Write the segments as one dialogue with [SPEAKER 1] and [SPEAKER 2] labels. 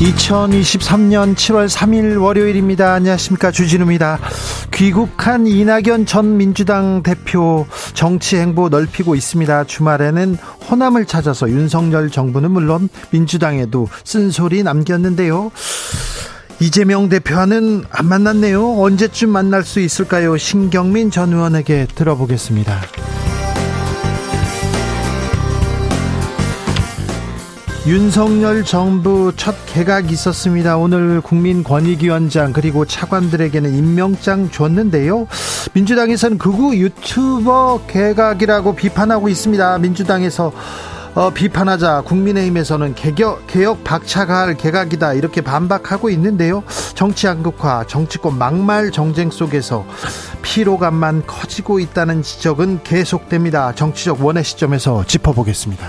[SPEAKER 1] 2023년 7월 3일 월요일입니다. 안녕하십니까. 주진우입니다. 귀국한 이낙연 전 민주당 대표 정치 행보 넓히고 있습니다. 주말에는 호남을 찾아서 윤석열 정부는 물론 민주당에도 쓴소리 남겼는데요. 이재명 대표와는 안 만났네요. 언제쯤 만날 수 있을까요? 신경민 전 의원에게 들어보겠습니다. 윤석열 정부 첫 개각 있었습니다. 오늘 국민권익위원장 그리고 차관들에게는 임명장 줬는데요. 민주당에서는 극우 유튜버 개각이라고 비판하고 있습니다. 민주당에서 어, 비판하자 국민의힘에서는 개혁, 개혁 박차갈 개각이다 이렇게 반박하고 있는데요. 정치 한국화, 정치권 막말 정쟁 속에서 피로감만 커지고 있다는 지적은 계속됩니다. 정치적 원의 시점에서 짚어보겠습니다.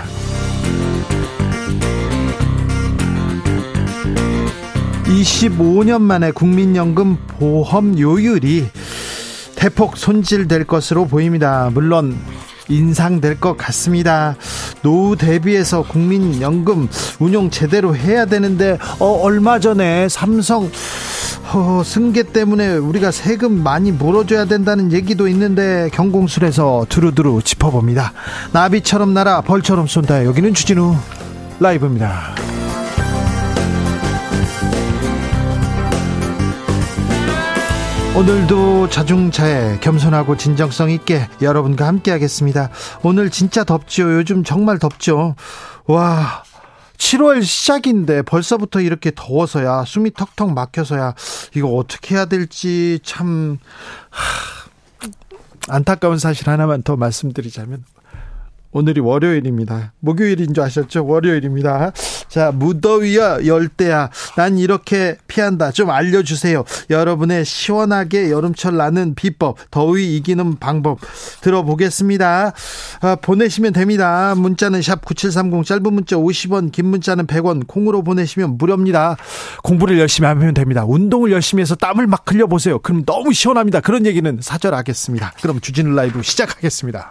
[SPEAKER 1] 25년 만에 국민연금 보험 요율이 대폭 손질될 것으로 보입니다. 물론 인상될 것 같습니다. 노후 대비해서 국민연금 운용 제대로 해야 되는데 어, 얼마 전에 삼성 어, 승계 때문에 우리가 세금 많이 물어줘야 된다는 얘기도 있는데 경공술에서 두루두루 짚어봅니다. 나비처럼 날아 벌처럼 쏜다. 여기는 주진우 라이브입니다. 오늘도 자중차에 겸손하고 진정성 있게 여러분과 함께 하겠습니다. 오늘 진짜 덥죠. 요즘 정말 덥죠. 와. 7월 시작인데 벌써부터 이렇게 더워서야 숨이 턱턱 막혀서야 이거 어떻게 해야 될지 참 하, 안타까운 사실 하나만 더 말씀드리자면 오늘이 월요일입니다. 목요일인 줄 아셨죠? 월요일입니다. 자, 무더위야, 열대야. 난 이렇게 피한다. 좀 알려주세요. 여러분의 시원하게 여름철 나는 비법, 더위 이기는 방법 들어보겠습니다. 아, 보내시면 됩니다. 문자는 샵 9730, 짧은 문자 50원, 긴 문자는 100원, 콩으로 보내시면 무료입니다. 공부를 열심히 하면 됩니다. 운동을 열심히 해서 땀을 막 흘려보세요. 그럼 너무 시원합니다. 그런 얘기는 사절하겠습니다. 그럼 주진우 라이브 시작하겠습니다.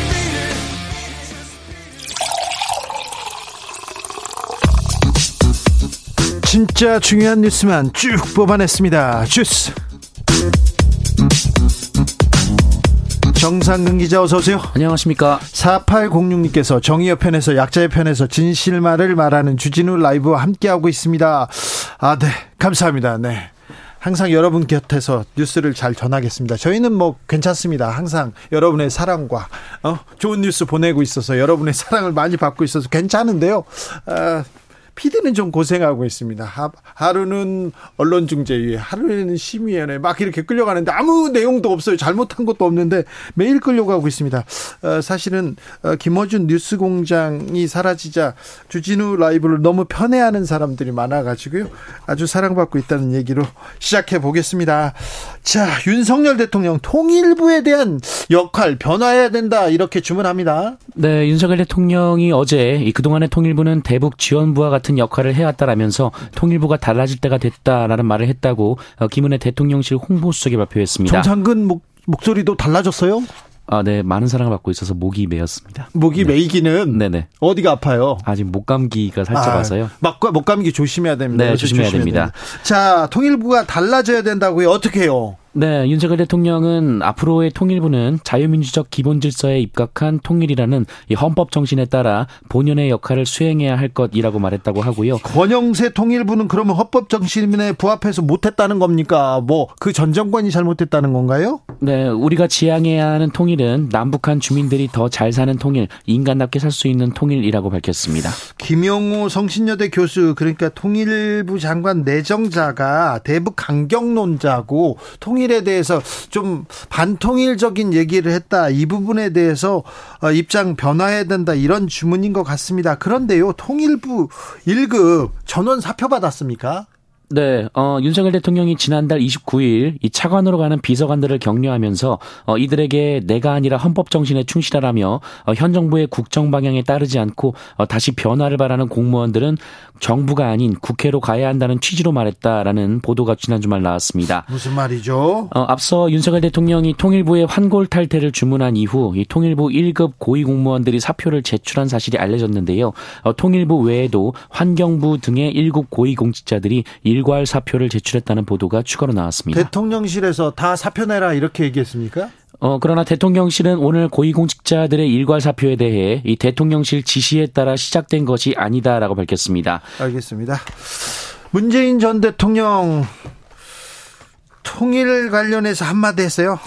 [SPEAKER 1] 진짜 중요한 뉴스만 쭉 뽑아냈습니다. 주스. 정상근 기자 어서 오세요.
[SPEAKER 2] 안녕하십니까.
[SPEAKER 1] 4806님께서 정의의 편에서 약자의 편에서 진실말을 말하는 주진우 라이브와 함께하고 있습니다. 아, 네. 감사합니다. 네. 항상 여러분 곁에서 뉴스를 잘 전하겠습니다. 저희는 뭐 괜찮습니다. 항상 여러분의 사랑과 어, 좋은 뉴스 보내고 있어서 여러분의 사랑을 많이 받고 있어서 괜찮은데요. 아, 피디는 좀 고생하고 있습니다. 하, 루는 언론중재위에, 하루는 심의위원회 막 이렇게 끌려가는데 아무 내용도 없어요. 잘못한 것도 없는데 매일 끌려가고 있습니다. 어, 사실은 어, 김어준 뉴스공장이 사라지자 주진우 라이브를 너무 편애하는 사람들이 많아가지고요. 아주 사랑받고 있다는 얘기로 시작해 보겠습니다. 자, 윤석열 대통령 통일부에 대한 역할 변화해야 된다 이렇게 주문합니다.
[SPEAKER 2] 네, 윤석열 대통령이 어제 그동안의 통일부는 대북 지원부와 같은 역할을 해왔다라면서 통일부가 달라질 때가 됐다라는 말을 했다고 어, 김은혜 대통령실 홍보수석이 발표했습니다.
[SPEAKER 1] 정상근 목, 목소리도 달라졌어요?
[SPEAKER 2] 아, 네. 많은 사랑을 받고 있어서 목이 메였습니다.
[SPEAKER 1] 목이 네. 메이기는 네네. 어디가 아파요?
[SPEAKER 2] 아직 목감기가 살짝 아, 와서요.
[SPEAKER 1] 막과 목감기 조심해야 됩니다.
[SPEAKER 2] 네, 조심해야, 조심해야 됩니다.
[SPEAKER 1] 됩니다. 자, 통일부가 달라져야 된다고요. 어떻게 해요?
[SPEAKER 2] 네, 윤석열 대통령은 앞으로의 통일부는 자유민주적 기본 질서에 입각한 통일이라는 이 헌법 정신에 따라 본연의 역할을 수행해야 할 것이라고 말했다고 하고요.
[SPEAKER 1] 권영세 통일부는 그러면 헌법 정신에 부합해서 못했다는 겁니까? 뭐 그 전 정권이 잘못했다는 건가요?
[SPEAKER 2] 네, 우리가 지향해야 하는 통일은 남북한 주민들이 더 잘 사는 통일, 인간답게 살 수 있는 통일이라고 밝혔습니다.
[SPEAKER 1] 김용호 성신여대 교수 그러니까 통일부 장관 내정자가 대북 강경론자고 통일 통일에 대해서 좀 반통일적인 얘기를 했다. 이 부분에 대해서 어, 입장 변화해야 된다. 이런 주문인 것 같습니다. 그런데요, 통일부 1급 전원 사표 받았습니까?
[SPEAKER 2] 네, 어, 윤석열 대통령이 지난달 29일 이 차관으로 가는 비서관들을 격려하면서 어, 이들에게 내가 아니라 헌법 정신에 충실하라며 어, 현 정부의 국정 방향에 따르지 않고 어, 다시 변화를 바라는 공무원들은 정부가 아닌 국회로 가야 한다는 취지로 말했다라는 보도가 지난 주말 나왔습니다.
[SPEAKER 1] 무슨 말이죠?
[SPEAKER 2] 어, 앞서 윤석열 대통령이 통일부의 환골 탈퇴를 주문한 이후 이 통일부 1급 고위 공무원들이 사표를 제출한 사실이 알려졌는데요. 어, 통일부 외에도 환경부 등의 1급 고위 공직자들이 일괄 사표를 제출했다는 보도가 추가로 나왔습니다.
[SPEAKER 1] 대통령실에서 다 사표 내라 이렇게 얘기했습니까?
[SPEAKER 2] 어, 그러나 대통령실은 오늘 고위공직자들의 일괄 사표에 대해 이 대통령실 지시에 따라 시작된 것이 아니다라고 밝혔습니다.
[SPEAKER 1] 알겠습니다. 문재인 전 대통령 통일 관련해서 한마디 했어요.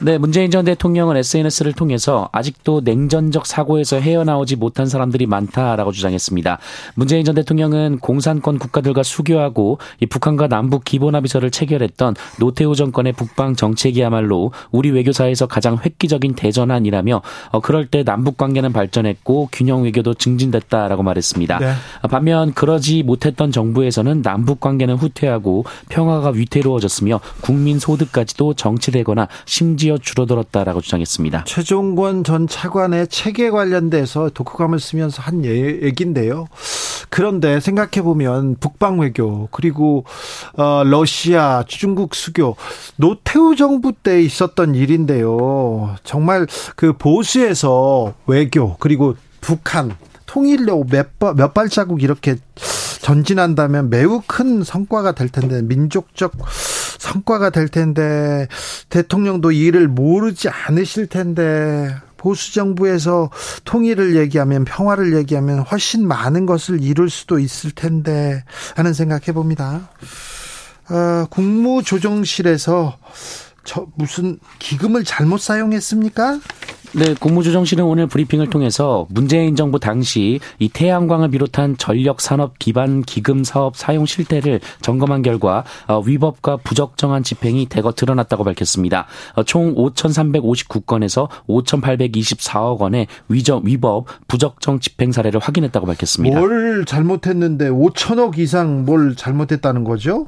[SPEAKER 2] 네, 문재인 전 대통령은 SNS를 통해서 아직도 냉전적 사고에서 헤어나오지 못한 사람들이 많다라고 주장했습니다. 문재인 전 대통령은 공산권 국가들과 수교하고 이 북한과 남북 기본합의서를 체결했던 노태우 정권의 북방 정책이야말로 우리 외교사에서 가장 획기적인 대전환이라며 어, 그럴 때 남북 관계는 발전했고 균형 외교도 증진됐다라고 말했습니다. 네. 반면 그러지 못했던 정부에서는 남북 관계는 후퇴하고 평화가 위태로워졌으며 국민 소득까지도 정체되거나 심지어 오히려 줄어들었다라고 주장했습니다.
[SPEAKER 1] 최종권 전 차관의 체계 관련돼서 독후감을 쓰면서 한 예, 얘기인데요. 그런데 생각해 보면 북방 외교 그리고 어, 러시아, 중국 수교 노태우 정부 때 있었던 일인데요. 정말 그 보수에서 외교 그리고 북한 통일로 몇, 몇 발자국 이렇게 전진한다면 매우 큰 성과가 될 텐데 민족적 성과가 될 텐데 대통령도 이를 모르지 않으실 텐데 보수 정부에서 통일을 얘기하면 평화를 얘기하면 훨씬 많은 것을 이룰 수도 있을 텐데 하는 생각해 봅니다. 어, 국무조정실에서 저 무슨 기금을 잘못 사용했습니까?
[SPEAKER 2] 네, 국무조정실은 오늘 브리핑을 통해서 문재인 정부 당시 이 태양광을 비롯한 전력 산업 기반 기금 사업 사용 실태를 점검한 결과 어, 위법과 부적정한 집행이 대거 드러났다고 밝혔습니다. 어, 총 5,359건에서 5,824억 원의 위적 위법 부적정 집행 사례를 확인했다고 밝혔습니다.
[SPEAKER 1] 뭘 잘못했는데 5천억 이상 뭘 잘못했다는 거죠?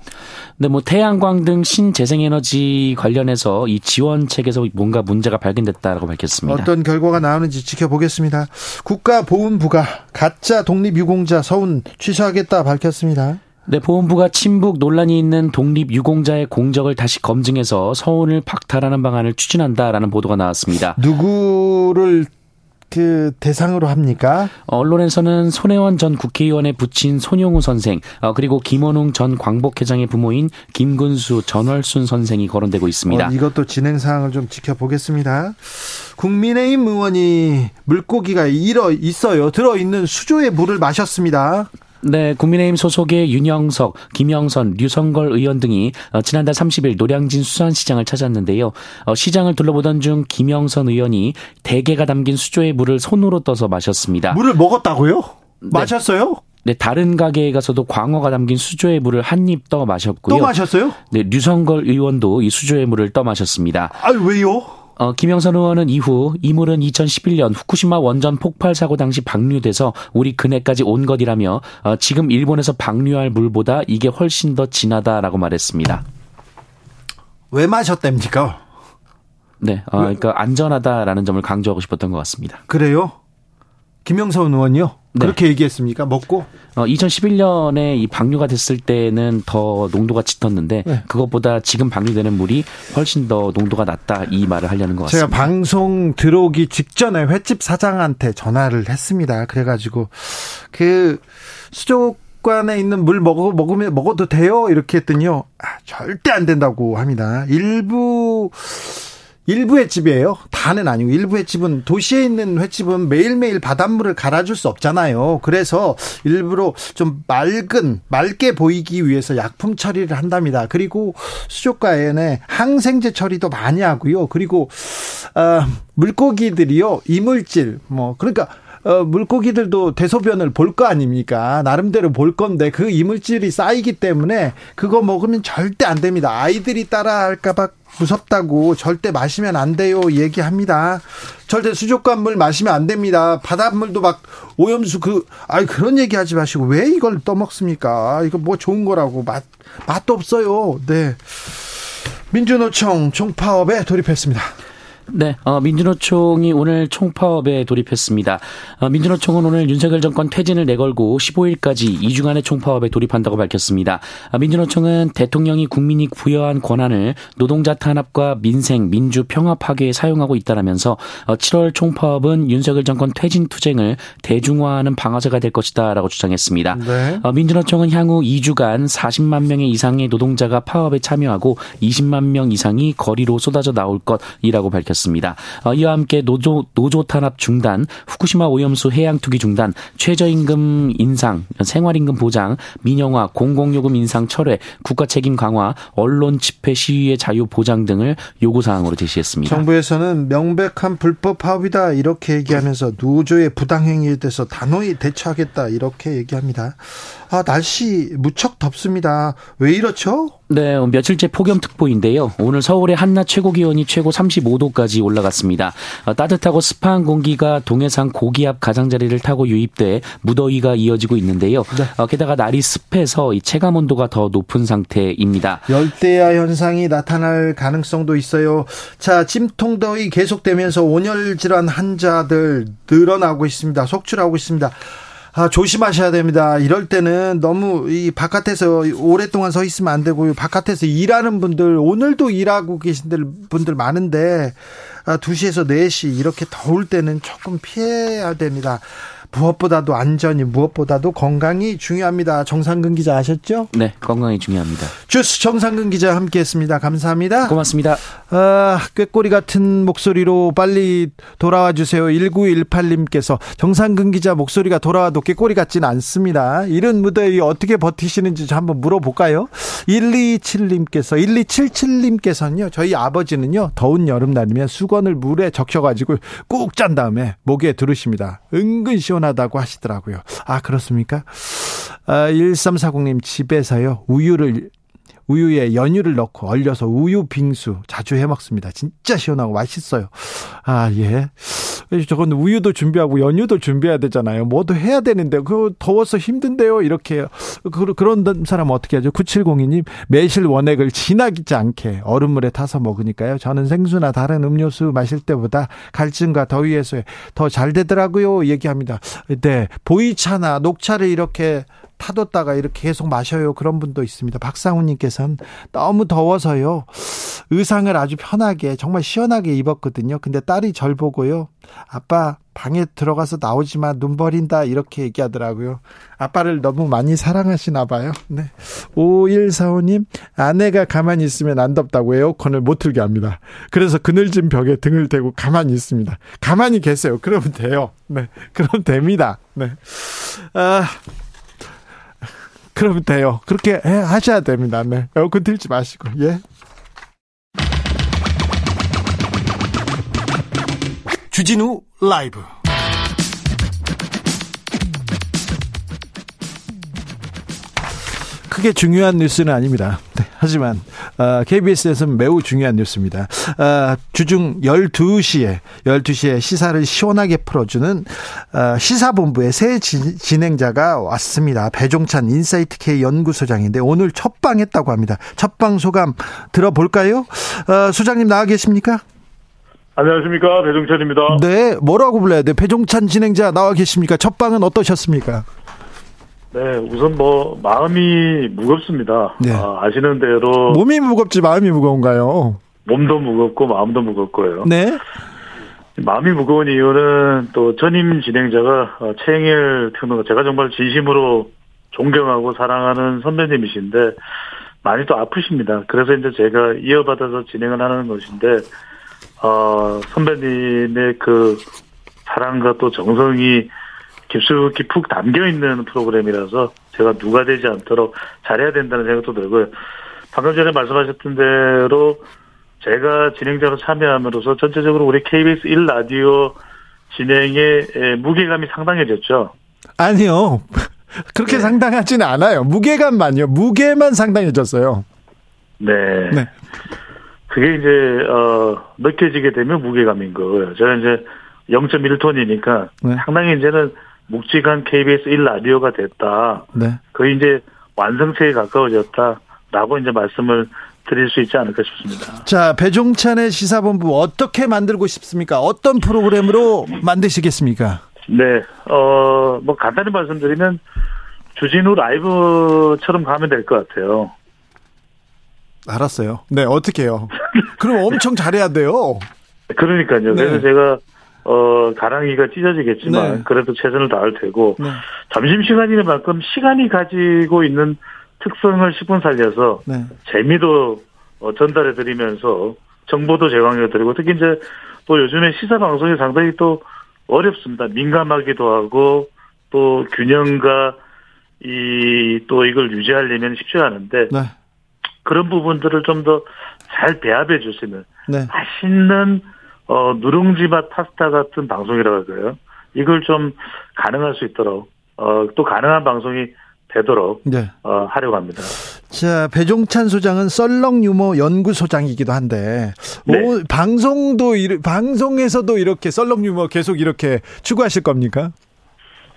[SPEAKER 2] 네, 뭐 태양광 등 신재생에너지 관련해서 이 지원책에서 뭔가 문제가 발견됐다라고 밝혔습니다.
[SPEAKER 1] 어떤 결과가 나오는지 지켜보겠습니다. 국가보훈부가 가짜 독립유공자 서운 취소하겠다 밝혔습니다.
[SPEAKER 2] 네, 보훈부가 친북 논란이 있는 독립유공자의 공적을 다시 검증해서 서운을 박탈하는 방안을 추진한다라는 보도가 나왔습니다.
[SPEAKER 1] 누구를 그 대상으로 합니까?
[SPEAKER 2] 언론에서는 손혜원 전 국회의원의 부친 손용우 선생, 어, 그리고 김원웅 전 광복회장의 부모인 김근수 전월순 선생이 거론되고 있습니다.
[SPEAKER 1] 어, 이것도 진행 사항을 좀 지켜보겠습니다. 국민의힘 의원이 물고기가 일어 있어요. 들어 있는 수조의 물을 마셨습니다.
[SPEAKER 2] 네, 국민의힘 소속의 윤영석, 김영선, 류성걸 의원 등이 어, 지난달 30일 노량진 수산시장을 찾았는데요. 어, 시장을 둘러보던 중 김영선 의원이 대게가 담긴 수조의 물을 손으로 떠서 마셨습니다.
[SPEAKER 1] 물을 먹었다고요? 네. 마셨어요?
[SPEAKER 2] 네, 다른 가게에 가서도 광어가 담긴 수조의 물을 한 입 떠 마셨고요.
[SPEAKER 1] 또 마셨어요?
[SPEAKER 2] 네, 류성걸 의원도 이 수조의 물을 떠 마셨습니다.
[SPEAKER 1] 아, 왜요?
[SPEAKER 2] 어, 김영선 의원은 이후 이 물은 2011년 후쿠시마 원전 폭발 사고 당시 방류돼서 우리 근해까지 온 것이라며 어, 지금 일본에서 방류할 물보다 이게 훨씬 더 진하다라고 말했습니다.
[SPEAKER 1] 왜 마셨답니까?
[SPEAKER 2] 네, 어, 그러니까 안전하다라는 점을 강조하고 싶었던 것 같습니다.
[SPEAKER 1] 그래요? 김영선 의원이요? 네. 그렇게 얘기했습니까? 먹고?
[SPEAKER 2] 어, 2011년에 이 방류가 됐을 때는 더 농도가 짙었는데 네. 그것보다 지금 방류되는 물이 훨씬 더 농도가 낮다 이 말을 하려는 것 같습니다.
[SPEAKER 1] 제가 방송 들어오기 직전에 횟집 사장한테 전화를 했습니다. 그래가지고 그 수족 체육관에 있는 물 먹어 먹으면 먹어도 돼요 이렇게 했더니요 아, 절대 안 된다고 합니다. 일부 일부 횟집이에요. 다는 아니고 일부 횟집은 도시에 있는 횟집은 매일매일 바닷물을 갈아줄 수 없잖아요. 그래서 일부러 좀 맑은 맑게 보이기 위해서 약품 처리를 한답니다. 그리고 수족관에 항생제 처리도 많이 하고요. 그리고 어, 물고기들이요 이물질 뭐 그러니까 어, 물고기들도 대소변을 볼 거 아닙니까? 나름대로 볼 건데 그 이물질이 쌓이기 때문에 그거 먹으면 절대 안 됩니다. 아이들이 따라할까봐 무섭다고 절대 마시면 안 돼요 얘기합니다. 절대 수족관 물 마시면 안 됩니다. 바닷물도 막 오염수 그 아이 그런 얘기 하지 마시고 왜 이걸 떠먹습니까? 이거 뭐 좋은 거라고 맛 맛도 없어요. 네. 민주노총 총파업에 돌입했습니다.
[SPEAKER 2] 네, 어, 민주노총이 오늘 총파업에 돌입했습니다. 어, 민주노총은 오늘 윤석열 정권 퇴진을 내걸고 15일까지 2주간의 총파업에 돌입한다고 밝혔습니다. 어, 민주노총은 대통령이 국민이 부여한 권한을 노동자 탄압과 민생, 민주 평화 파괴에 사용하고 있다라면서 어, 7월 총파업은 윤석열 정권 퇴진 투쟁을 대중화하는 방아쇠가 될 것이다라고 주장했습니다. 네. 어, 민주노총은 향후 2주간 40만 명의 이상의 노동자가 파업에 참여하고 20만 명 이상이 거리로 쏟아져 나올 것이라고 밝혔습니다. 밝혔습니다. 어, 이와 함께 노조 노조 탄압 중단, 후쿠시마 오염수 해양 투기 중단, 최저임금 인상, 생활임금 보장, 민영화, 공공요금 인상 철회, 국가 책임 강화, 언론 집회 시위의 자유 보장 등을 요구 사항으로 제시했습니다.
[SPEAKER 1] 정부에서는 명백한 불법 파업이다 이렇게 얘기하면서 노조의 부당 행위에 대해서 단호히 대처하겠다 이렇게 얘기합니다. 아, 날씨 무척 덥습니다. 왜 이렇죠?
[SPEAKER 2] 네, 며칠째 폭염특보인데요. 오늘 서울의 한낮 최고 기온이 최고 35도까지 올라갔습니다. 어, 따뜻하고 습한 공기가 동해상 고기압 가장자리를 타고 유입돼 무더위가 이어지고 있는데요. 네. 어, 게다가 날이 습해서 이 체감 온도가 더 높은 상태입니다.
[SPEAKER 1] 열대야 현상이 나타날 가능성도 있어요. 자, 찜통더위 계속되면서 온열 질환 환자들 늘어나고 있습니다. 속출하고 있습니다. 아, 조심하셔야 됩니다. 이럴 때는 너무 이 바깥에서 오랫동안 서 있으면 안 되고요. 바깥에서 일하는 분들, 오늘도 일하고 계신 분들 많은데, 아, 2시에서 4시 이렇게 더울 때는 조금 피해야 됩니다. 무엇보다도 안전이 무엇보다도 건강이 중요합니다. 정상근 기자 아셨죠?
[SPEAKER 2] 네, 건강이 중요합니다.
[SPEAKER 1] 주스 정상근 기자 함께했습니다. 감사합니다.
[SPEAKER 2] 고맙습니다.
[SPEAKER 1] 아, 꾀꼬리 같은 목소리로 빨리 돌아와 주세요. 1918님께서 정상근 기자 목소리가 돌아와도 꾀꼬리 같지는 않습니다. 이런 무더위 어떻게 버티시는지 한번 물어볼까요? 127님께서 1277님께서는요. 저희 아버지는요. 더운 여름날이면 수건을 물에 적셔가지고 꾹 짠 다음에 목에 두르십니다. 은근 시원 시원하다고 하시더라고요. 아, 그렇습니까? 아, 1340님 집에서요, 우유를 우유에 연유를 넣고 얼려서 우유 빙수 자주 해 먹습니다. 진짜 시원하고 맛있어요. 아, 예. 저건 우유도 준비하고 연유도 준비해야 되잖아요. 뭐도 해야 되는데 그 더워서 힘든데요. 이렇게 그, 그런 사람 어떻게 하죠? 9702님 매실 원액을 진하지 않게 얼음물에 타서 먹으니까요. 저는 생수나 다른 음료수 마실 때보다 갈증과 더위에서 더 잘 되더라고요. 얘기합니다. 네. 보이차나 녹차를 이렇게 타뒀다가 이렇게 계속 마셔요. 그런 분도 있습니다. 박상훈님께서는 너무 더워서요. 의상을 아주 편하게 정말 시원하게 입었거든요. 근데 딸이 절 보고요. 아빠 방에 들어가서 나오지만 눈 버린다 이렇게 얘기하더라고요. 아빠를 너무 많이 사랑하시나 봐요. 네. 5145님 아내가 가만히 있으면 안 덥다고 에어컨을 못 틀게 합니다. 그래서 그늘진 벽에 등을 대고 가만히 있습니다. 가만히 계세요. 그러면 돼요. 네. 그럼 됩니다. 네. 아 그러면 돼요. 그렇게 해, 하셔야 됩니다. 네. 에어컨 틀지 마시고, 예. 주진우 라이브 크게 중요한 뉴스는 아닙니다. 네, 하지만 어, KBS에서는 매우 중요한 뉴스입니다. 어, 주중 12시에 12시에 시사를 시원하게 풀어주는 어, 시사본부의 새 지, 진행자가 왔습니다. 배종찬 인사이트 K 연구소장인데 오늘 첫방 했다고 합니다. 첫방 소감 들어볼까요? 어, 소장님 나와 계십니까?
[SPEAKER 3] 안녕하십니까 배종찬입니다.
[SPEAKER 1] 네, 뭐라고 불러야 돼? 배종찬 진행자 나와 계십니까? 첫방은 어떠셨습니까?
[SPEAKER 3] 네, 우선 뭐 마음이 무겁습니다. 네. 아, 시는 대로
[SPEAKER 1] 몸이 무겁지 마음이 무거운가요?
[SPEAKER 3] 몸도 무겁고 마음도 무겁고요.
[SPEAKER 1] 네.
[SPEAKER 3] 마음이 무거운 이유는 또 전임 진행자가 최행일 특노가 제가 정말 진심으로 존경하고 사랑하는 선배님이신데 많이 또 아프십니다. 그래서 이제 제가 이어받아서 진행을 하는 것인데 어 선배님의 그 사랑과 또 정성이 깊숙이 푹 담겨 있는 프로그램이라서 제가 누가 되지 않도록 잘해야 된다는 생각도 들고요. 방금 전에 말씀하셨던 대로 제가 진행자로 참여함으로써 전체적으로 우리 KBS 1 라디오 진행의 무게감이 상당해졌죠.
[SPEAKER 1] 아니요. 그렇게 네. 상당하지는 않아요. 무게감만요. 무게만 상당해졌어요.
[SPEAKER 3] 네. 네. 그게 이제 어 느껴지게 되면 무게감인 거예요. 제가 이제 0.1톤이니까 네. 상당히 이제는 묵직한 KBS 1 라디오가 됐다. 네. 거의 이제 완성체에 가까워졌다라고 이제 말씀을 드릴 수 있지 않을까 싶습니다.
[SPEAKER 1] 자, 배종찬의 시사본부 어떻게 만들고 싶습니까? 어떤 프로그램으로 만드시겠습니까?
[SPEAKER 3] 네, 어, 뭐 간단히 말씀드리면 주진우 라이브처럼 가면 될 것 같아요.
[SPEAKER 1] 알았어요. 네, 어떻게 해요? 그럼 엄청 잘해야 돼요.
[SPEAKER 3] 그러니까요. 네. 그래서 제가 어 가랑이가 찢어지겠지만 네. 그래도 최선을 다할 테고 네. 점심 시간이만큼 시간이 가지고 있는 특성을 10분 살려서 네. 재미도 어, 전달해 드리면서 정보도 제공해 드리고 특히 이제 또 요즘에 시사 방송이 상당히 또 어렵습니다. 민감하기도 하고 또 균형과 이 또 이걸 유지하려면 쉽지 않은데 네. 그런 부분들을 좀 더 잘 배합해 주시는 네. 맛있는 어 누룽지 맛 파스타 같은 방송이라고 할까요? 이걸 좀 가능할 수 있도록 어 또 가능한 방송이 되도록 네. 어, 하려고 합니다.
[SPEAKER 1] 자, 배종찬 소장은 썰렁 유머 연구소장이기도 한데 네. 오, 방송도 방송에서도 이렇게 썰렁 유머 계속 이렇게 추구하실 겁니까?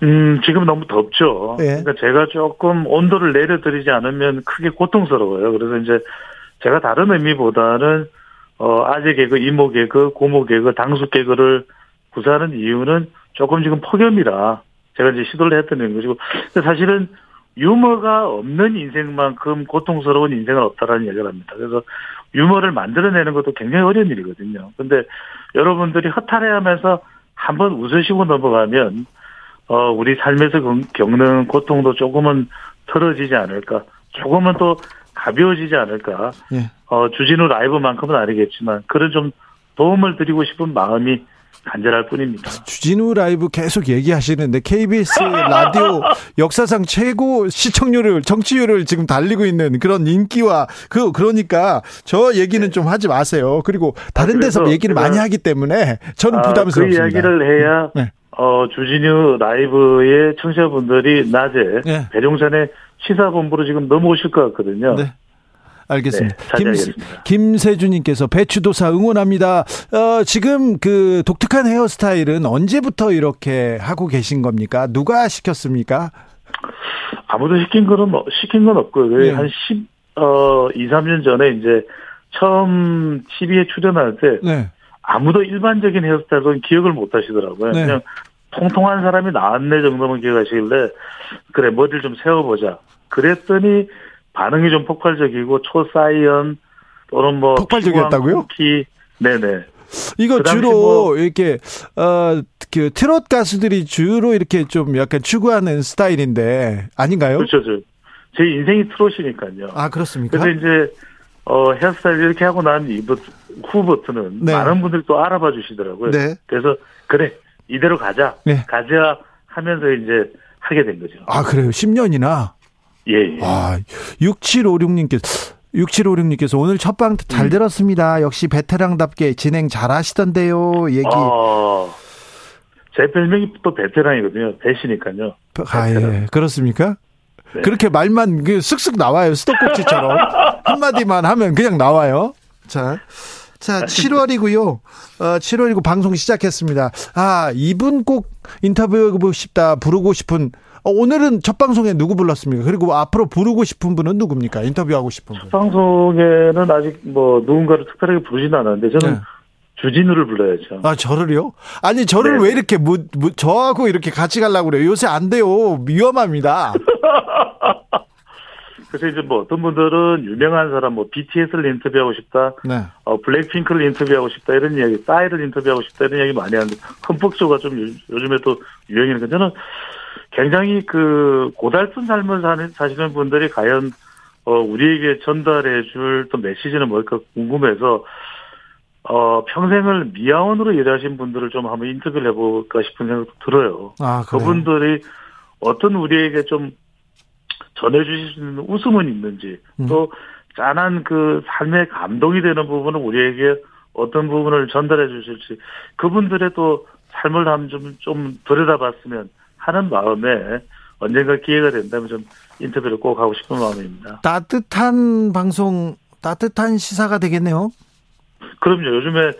[SPEAKER 3] 음, 지금 너무 덥죠. 네. 그러니까 제가 조금 온도를 내려드리지 않으면 크게 고통스러워요. 그래서 이제 제가 다른 의미보다는 어, 아재 개그, 이모 개그, 고모 개그, 당수 개그를 구사하는 이유는 조금 지금 폭염이라 제가 이제 시도를 했던 것이고 사실은 유머가 없는 인생만큼 고통스러운 인생은 없다라는 얘기를 합니다. 그래서 유머를 만들어내는 것도 굉장히 어려운 일이거든요. 근데 여러분들이 허탈해하면서 한번 웃으시고 넘어가면 어 우리 삶에서 겪는 고통도 조금은 털어지지 않을까, 조금은 또 가벼워지지 않을까. 예. 어 주진우 라이브만큼은 아니겠지만 그런 좀 도움을 드리고 싶은 마음이 간절할 뿐입니다.
[SPEAKER 1] 주진우 라이브 계속 얘기하시는데 KBS 라디오 역사상 최고 시청률을 정치율을 지금 달리고 있는 그런 인기와 그 그러니까 저 얘기는 네. 좀 하지 마세요. 그리고 다른 아, 데서 얘기를 많이 하기 때문에 저는 아, 부담스럽습니다.
[SPEAKER 3] 그 이야기를 해야 네. 어 주진우 라이브의 청취자분들이 낮에 네. 배종산의 시사본부로 지금 넘어오실 것 같거든요. 네.
[SPEAKER 1] 알겠습니다. 네, 김, 김세주님께서 배추도사 응원합니다. 어, 지금 그 독특한 헤어스타일은 언제부터 이렇게 하고 계신 겁니까? 누가 시켰습니까?
[SPEAKER 3] 아무도 시킨 거는 뭐, 시킨 건 없고요. 네. 한 10, 어, 2, 3년 전에 이제 처음 TV에 출연할 때 네. 아무도 일반적인 헤어스타일은 기억을 못 하시더라고요. 네. 그냥 통통한 사람이 나왔네 정도만 기억하시길래 그래 머리를 좀 세워보자. 그랬더니 반응이 좀 폭발적이고 초사이언 또는 뭐
[SPEAKER 1] 폭발적이었다고요?
[SPEAKER 3] 키 네네.
[SPEAKER 1] 이거 그 주로 뭐 이렇게 어그 트롯 가수들이 주로 이렇게 좀 약간 추구하는 스타일인데 아닌가요?
[SPEAKER 3] 그렇죠. 제 인생이 트롯이니까요.
[SPEAKER 1] 아 그렇습니까?
[SPEAKER 3] 그래서 이제 어 헤어스타일 이렇게 하고 난 후부터는 네. 많은 분들이 또 알아봐 주시더라고요. 네. 그래서 그래 이대로 가자, 네. 가자 하면서 이제 하게 된 거죠.
[SPEAKER 1] 아 그래요? 10년이나.
[SPEAKER 3] 예, 예.
[SPEAKER 1] 아, 6756님께서 6756님께서 오늘 첫 방 잘 음. 들었습니다. 역시 베테랑답게 진행 잘 하시던데요. 얘기. 어,
[SPEAKER 3] 제 별명이 또 베테랑이거든요. 배시니까요.
[SPEAKER 1] 아, 예. 그렇습니까? 네. 그렇게 말만 그 쓱쓱 나와요. 수도꼭지처럼. 한마디만 하면 그냥 나와요. 자. 자, 7월이고요. 어, 7월이고 방송 시작했습니다. 아, 이분 꼭 인터뷰하고 싶다, 부르고 싶은 어, 오늘은 첫 방송에 누구 불렀습니까? 그리고 앞으로 부르고 싶은 분은 누굽니까? 인터뷰하고 싶은 분.
[SPEAKER 3] 첫 방송에는 아직 뭐 누군가를 특별하게 부르지는 않았는데 저는 네. 주진우를 불러야죠.
[SPEAKER 1] 아, 저를요? 아니, 저를 네. 왜 이렇게, 무, 무, 저하고 이렇게 같이 가려고 그래요? 요새 안 돼요. 위험합니다.
[SPEAKER 3] 그래서 이제 뭐 어떤 분들은 유명한 사람 뭐 BTS를 인터뷰하고 싶다, 네. 어 블랙핑크를 인터뷰하고 싶다 이런 이야기, 싸이를 인터뷰하고 싶다 이런 이야기 많이 하는데 흠뻑쇼가 좀 요즘에 또 유행이니까 저는 굉장히 그 고달픈 삶을 사는, 사시는 분들이 과연 어, 우리에게 전달해 줄 또 메시지는 뭘까 궁금해서 어, 평생을 미아원으로 일하신 분들을 좀 한번 인터뷰를 해볼까 싶은 생각도 들어요. 아, 그분들이 어떤 우리에게 좀 전해주실 수 있는 웃음은 있는지, 음. 또 짠한 그 삶의 감동이 되는 부분은 우리에게 어떤 부분을 전달해 주실지, 그분들의 또 삶을 한번 좀, 좀 들여다봤으면 하는 마음에 언젠가 기회가 된다면 좀 인터뷰를 꼭 하고 싶은 마음입니다.
[SPEAKER 1] 따뜻한 방송, 따뜻한 시사가 되겠네요.
[SPEAKER 3] 그럼요. 요즘에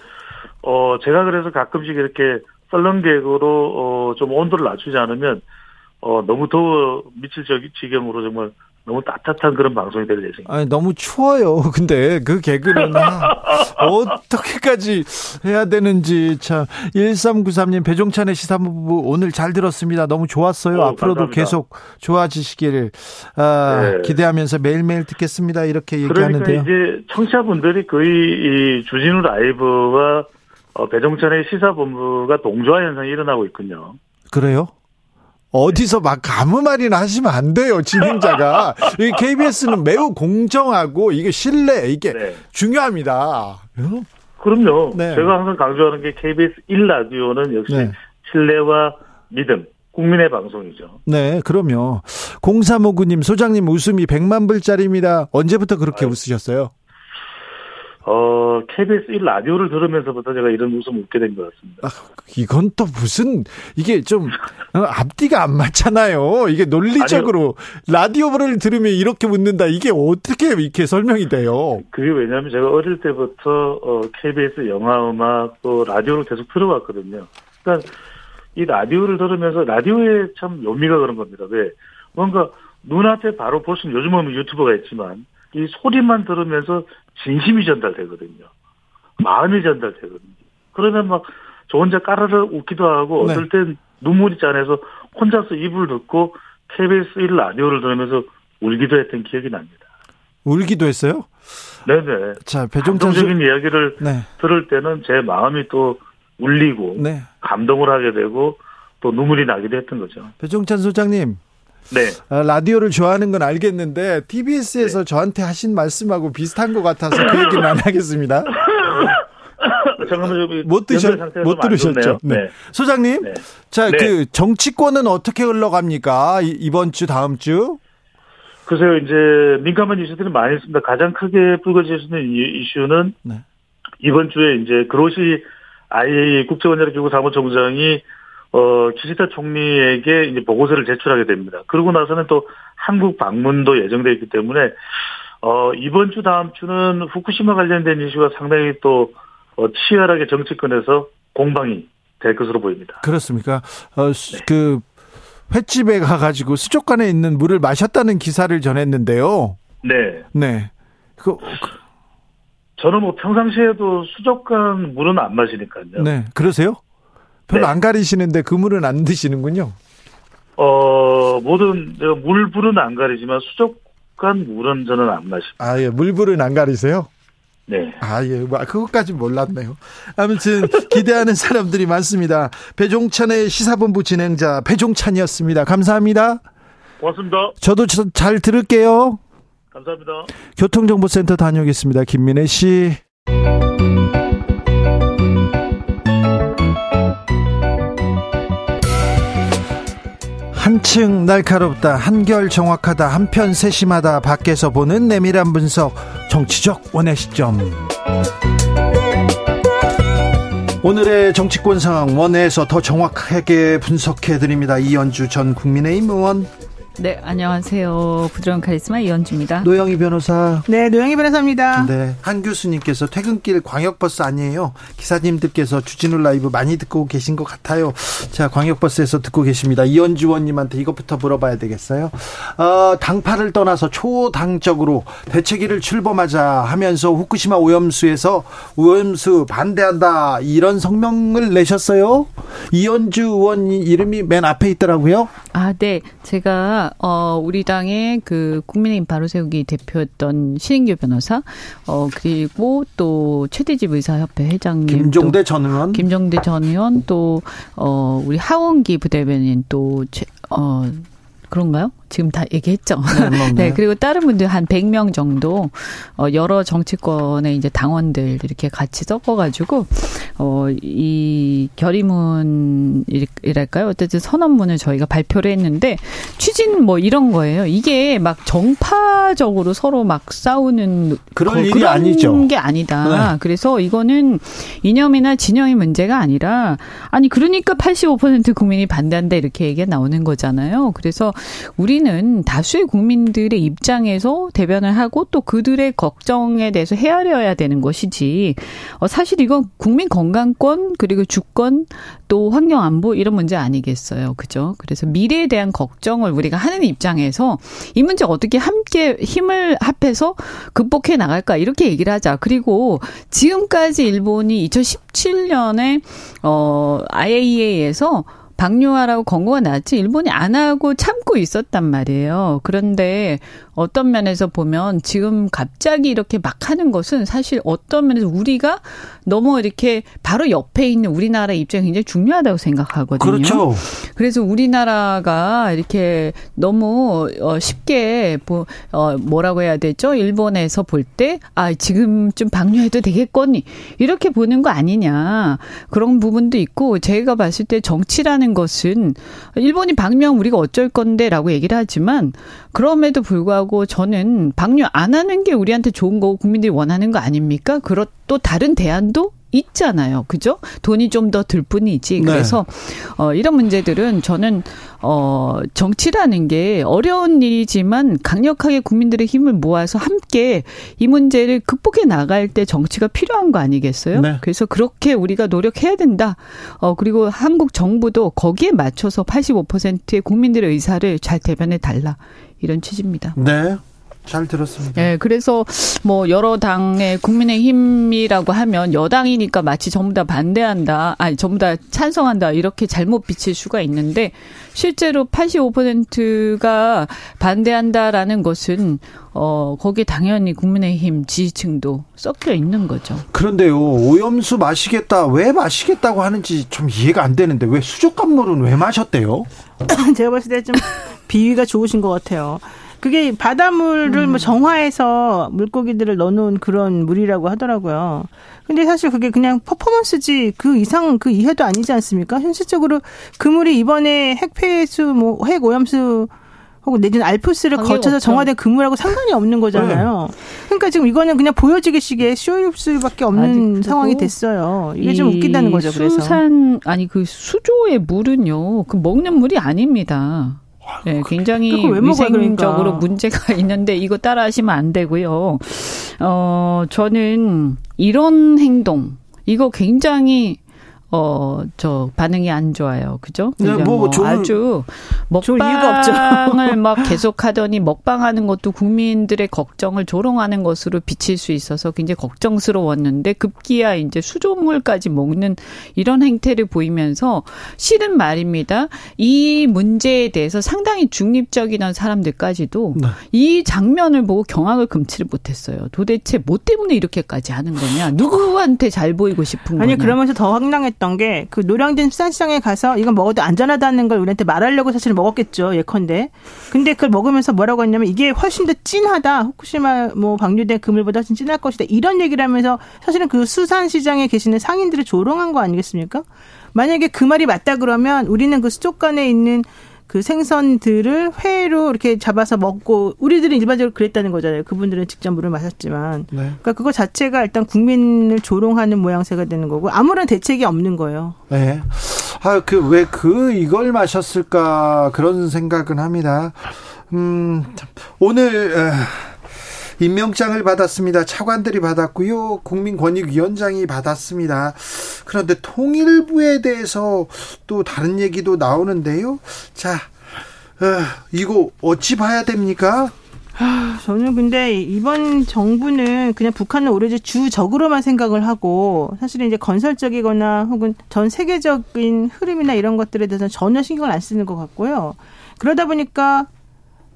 [SPEAKER 3] 어 제가 그래서 가끔씩 이렇게 썰렁개그로 어좀 온도를 낮추지 않으면 어 너무 더워 미칠 지경으로 정말 너무 따뜻한 그런 방송이 될 예정입니다.
[SPEAKER 1] 아니, 너무 추워요. 근데 그 개그는 어떻게까지 해야 되는지 참. 1393님 배종찬의 시사부부 오늘 잘 들었습니다. 너무 좋았어요. 오, 어, 앞으로도 감사합니다. 계속 좋아지시기를 아, 네. 기대하면서 매일매일 듣겠습니다. 이렇게 얘기하는데요.
[SPEAKER 3] 그러니까 이제 청취자분들이 거의 이 주진우 라이브와 어, 배종찬의 시사본부가 동조화 현상이 일어나고 있군요.
[SPEAKER 1] 그래요? 어디서 막 아무 말이나 하시면 안 돼요, 진행자가. 이 KBS는 매우 공정하고 이게 신뢰, 이게 네. 중요합니다.
[SPEAKER 3] 그럼요. 네. 제가 항상 강조하는 게 KBS 1라디오는 역시 네. 신뢰와 믿음, 국민의 방송이죠.
[SPEAKER 1] 네, 그럼요. 0359님, 소장님 웃음이 100만 불짜리입니다. 언제부터 그렇게 아유. 웃으셨어요?
[SPEAKER 3] 어, KBS 1 라디오를 들으면서부터 제가 이런 웃음 웃게 된 것 같습니다. 아,
[SPEAKER 1] 이건 또 무슨, 이게 좀, 어, 앞뒤가 안 맞잖아요. 이게 논리적으로, 아니요. 라디오를 들으면 이렇게 웃는다. 이게 어떻게 이렇게 설명이 돼요?
[SPEAKER 3] 그게 왜냐면 제가 어릴 때부터, 어, KBS 영화 음악 또 라디오를 계속 들어왔거든요. 그러니까 이 라디오를 들으면서 라디오에 참 묘미가 그런 겁니다. 왜? 뭔가 눈앞에 바로 볼수 있는, 요즘은 유튜버가 있지만, 이 소리만 들으면서 진심이 전달되거든요. 마음이 전달되거든요. 그러면 막 저 혼자 까르르 웃기도 하고 네. 어떨 땐 눈물이 짠해서 혼자서 입을 듣고 KBS 1 라디오를 들으면서 울기도 했던 기억이 납니다.
[SPEAKER 1] 울기도 했어요?
[SPEAKER 3] 네네. 자, 배종찬 적인 이야기를 네. 들을 때는 제 마음이 또 울리고 네. 감동을 하게 되고 또 눈물이 나기도 했던 거죠.
[SPEAKER 1] 배종찬 소장님. 네. 아, 라디오를 좋아하는 건 알겠는데 TBS에서 네. 저한테 하신 말씀하고 비슷한 것 같아서 그 얘기는 안 하겠습니다. 못 드셨 못 들으셨죠? 네. 네. 소장님, 네. 자, 네. 그 정치권은 어떻게 흘러갑니까? 이번 주, 다음 주?
[SPEAKER 3] 글쎄요, 이제 민감한 이슈들이 많이 있습니다. 가장 크게 불거지는 이슈는 네. 이번 주에 이제 그로시 IA 국제원자력기구 사무총장이 어, 기시다 총리에게 이제 보고서를 제출하게 됩니다. 그러고 나서는 또 한국 방문도 예정되어 있기 때문에 어, 이번 주 다음 주는 후쿠시마 관련된 이슈가 상당히 또 어, 치열하게 정치권에서 공방이 될 것으로 보입니다.
[SPEAKER 1] 그렇습니까? 어, 네. 그 횟집에 가가지고 수족관에 있는 물을 마셨다는 기사를 전했는데요.
[SPEAKER 3] 네.
[SPEAKER 1] 네. 그, 그
[SPEAKER 3] 저는 뭐 평상시에도 수족관 물은 안 마시니까요.
[SPEAKER 1] 네. 그러세요? 별로 네. 안 가리시는데 그물은 안 드시는군요.
[SPEAKER 3] 어, 모든, 물불은 안 가리지만 수족관 물은 저는 안 마십니다.
[SPEAKER 1] 아, 예. 물불은 안 가리세요?
[SPEAKER 3] 네.
[SPEAKER 1] 아, 예. 뭐, 그것까지 몰랐네요. 아무튼, 기대하는 사람들이 많습니다. 배종찬의 시사본부 진행자, 배종찬이었습니다. 감사합니다.
[SPEAKER 3] 고맙습니다.
[SPEAKER 1] 저도 잘 들을게요.
[SPEAKER 3] 감사합니다.
[SPEAKER 1] 교통정보센터 다녀오겠습니다. 김민혜 씨. 한층 날카롭다, 한결 정확하다, 한편 세심하다, 밖에서 보는 내밀한 분석, 정치적 원의 시점. 오늘의 정치권 상황 원에서 더 정확하게 분석해 드립니다. 이연주 전 국민의힘 의원
[SPEAKER 4] 네, 안녕하세요. 부드러운 카리스마 이현주입니다.
[SPEAKER 1] 노영희 변호사.
[SPEAKER 5] 네, 노영희 변호사입니다.
[SPEAKER 1] 네, 한 교수님께서 퇴근길 광역버스 아니에요. 기사님들께서 주진우 라이브 많이 듣고 계신 것 같아요. 자, 광역버스에서 듣고 계십니다. 이현주 의원님한테 이것부터 물어봐야 되겠어요. 어, 당파를 떠나서 초당적으로 대책위를 출범하자 하면서 후쿠시마 오염수에서 오염수 반대한다 이런 성명을 내셨어요. 이현주 의원 이름이 맨 앞에 있더라고요.
[SPEAKER 4] 아, 네. 제가 어 우리 당의 그 국민의힘 바로 세우기 대표였던 신인규 변호사 어 그리고 또 최대집 의사협회 회장님
[SPEAKER 1] 김종대 전 의원?
[SPEAKER 4] 김종대 전 의원 또어 우리 하원기 부대변인 또 최, 어, 그런가요? 지금 다 얘기했죠. 네, 뭐, 네. 네, 그리고 다른 분들 한 100명 정도 어 여러 정치권의 이제 당원들 이렇게 같이 섞어 가지고 어이 결의문이랄까요? 어쨌든 선언문을 저희가 발표를 했는데 취지는 뭐 이런 거예요. 이게 막 정파적으로 서로 막 싸우는
[SPEAKER 1] 그런 거, 일이 그런 아니죠.
[SPEAKER 4] 게 아니다. 네. 그래서 이거는 이념이나 진영의 문제가 아니라 아니 그러니까 85% 국민이 반대한다 이렇게 얘기가 나오는 거잖아요. 그래서 우리는 다수의 국민들의 입장에서 대변을 하고 또 그들의 걱정에 대해서 헤아려야 되는 것이지. 어, 사실 이건 국민 건강권 그리고 주권 또 환경 안보 이런 문제 아니겠어요. 그죠? 그래서 미래에 대한 걱정을 우리가 하는 입장에서 이 문제 어떻게 함께 힘을 합해서 극복해 나갈까 이렇게 얘기를 하자. 그리고 지금까지 일본이 2017년에 어 IAEA에서 방류하라고 권고가 나왔지 일본이 안 하고 참고 있었단 말이에요. 그런데 어떤 면에서 보면 지금 갑자기 이렇게 막 하는 것은 사실 어떤 면에서 우리가 너무 이렇게 바로 옆에 있는 우리나라 입장이 굉장히 중요하다고 생각하거든요.
[SPEAKER 1] 그렇죠.
[SPEAKER 4] 그래서 우리나라가 이렇게 너무 어, 쉽게 뭐 어, 뭐라고 해야 되죠? 일본에서 볼 때 아, 지금 좀 방류해도 되겠거니 이렇게 보는 거 아니냐. 그런 부분도 있고 제가 봤을 때 정치라는 것은 일본이 방류하면 우리가 어쩔 건데라고 얘기를 하지만 그럼에도 불구하고 저는 방류 안 하는 게 우리한테 좋은 거고 국민들이 원하는 거 아닙니까? 그렇 또 다른 대안도 있잖아요. 그죠? 돈이 좀 더 들 뿐이지. 네. 그래서 어 이런 문제들은 저는 어 정치라는 게 어려운 일이지만 강력하게 국민들의 힘을 모아서 함께 이 문제를 극복해 나갈 때 정치가 필요한 거 아니겠어요? 네. 그래서 그렇게 우리가 노력해야 된다. 어 그리고 한국 정부도 거기에 맞춰서 85%의 국민들의 의사를 잘 대변해 달라. 이런 취지입니다.
[SPEAKER 1] 네. 잘 들었습니다.
[SPEAKER 4] 네, 그래서 뭐 여러 당의 국민의힘이라고 하면 여당이니까 마치 전부 다 반대한다, 아니 전부 다 찬성한다 이렇게 잘못 비칠 수가 있는데 실제로 85%가 반대한다라는 것은 어 거기에 당연히 국민의힘 지지층도 섞여 있는 거죠.
[SPEAKER 1] 그런데요, 오염수 마시겠다 왜 마시겠다고 하는지 좀 이해가 안 되는데 왜 수족관물은 왜 마셨대요?
[SPEAKER 5] 제가 봤을 때 좀 비위가 좋으신 것 같아요. 그게 바닷물을 뭐 음. 뭐 정화해서 물고기들을 넣어놓은 그런 물이라고 하더라고요. 근데 사실 그게 그냥 퍼포먼스지 그 이상 그 이해도 아니지 않습니까? 현실적으로 그 물이 이번에 핵폐수 뭐 핵 오염수 혹은 내지는 알프스를 거쳐서 없죠. 정화된 그물하고 상관이 없는 거잖아요. 네. 그러니까 지금 이거는 그냥 보여지기식의 쇼입술밖에 없는 상황이 됐어요. 이게 좀 웃긴다는 거죠. 그래서
[SPEAKER 4] 수산 아니 그 수조의 물은요, 그 먹는 물이 아닙니다. 네, 굉장히 위생적으로 그러니까. 문제가 있는데 이거 따라하시면 안 되고요. 어, 저는 이런 행동 이거 굉장히 어, 저, 반응이 안 좋아요. 그죠? 네, 뭐, 뭐 좋은, 아주 먹방을 막 계속 하더니 먹방하는 것도 국민들의 걱정을 조롱하는 것으로 비칠 수 있어서 굉장히 걱정스러웠는데 급기야 이제 수조물까지 먹는 이런 행태를 보이면서 실은 말입니다. 이 문제에 대해서 상당히 중립적인 사람들까지도 네. 이 장면을 보고 경악을 금치를 못했어요. 도대체 뭐 때문에 이렇게까지 하는 거냐? 누구한테 잘 보이고 싶은 거냐?
[SPEAKER 5] 아니, 그러면서 더 황당했 했던 게 그 노량진 수산시장에 가서 이건 먹어도 안전하다는 걸 우리한테 말하려고 사실 먹었겠죠 예컨대. 근데 그걸 먹으면서 뭐라고 했냐면 이게 훨씬 더 찐하다. 후쿠시마 뭐 방류된 그물보다 훨씬 찐할 것이다. 이런 얘기를 하면서 사실은 그 수산시장에 계시는 상인들을 조롱한 거 아니겠습니까? 만약에 그 말이 맞다 그러면 우리는 그 수족관에 있는 그 생선들을 회로 이렇게 잡아서 먹고 우리들은 일반적으로 그랬다는 거잖아요. 그분들은 직접 물을 마셨지만. 네. 그러니까 그거 자체가 일단 국민을 조롱하는 모양새가 되는 거고 아무런 대책이 없는 거예요.
[SPEAKER 1] 네. 아, 그, 왜 그, 이걸 마셨을까, 그런 생각은 합니다. 음, 오늘, 에... 임명장을 받았습니다. 차관들이 받았고요. 국민권익위원장이 받았습니다. 그런데 통일부에 대해서 또 다른 얘기도 나오는데요. 자, 어, 이거 어찌 봐야 됩니까?
[SPEAKER 5] 저는 근데 이번 정부는 그냥 북한을 오로지 주적으로만 생각을 하고 사실은 이제 건설적이거나 혹은 전 세계적인 흐름이나 이런 것들에 대해서는 전혀 신경을 안 쓰는 것 같고요. 그러다 보니까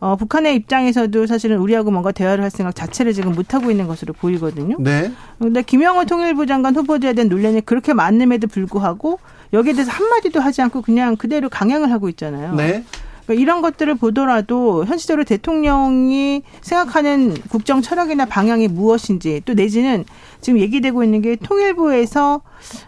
[SPEAKER 5] 어, 북한의 입장에서도 사실은 우리하고 뭔가 대화를 할 생각 자체를 지금 못하고 있는 것으로 보이거든요. 네. 근데 김영호 통일부 장관 후보자에 대한 논란이 그렇게 많음에도 불구하고 여기에 대해서 한마디도 하지 않고 그냥 그대로 강행을 하고 있잖아요. 네. 그러니까 이런 것들을 보더라도 현실적으로 대통령이 생각하는 국정 철학이나 방향이 무엇인지 또 내지는 지금 얘기되고 있는 게 통일부에서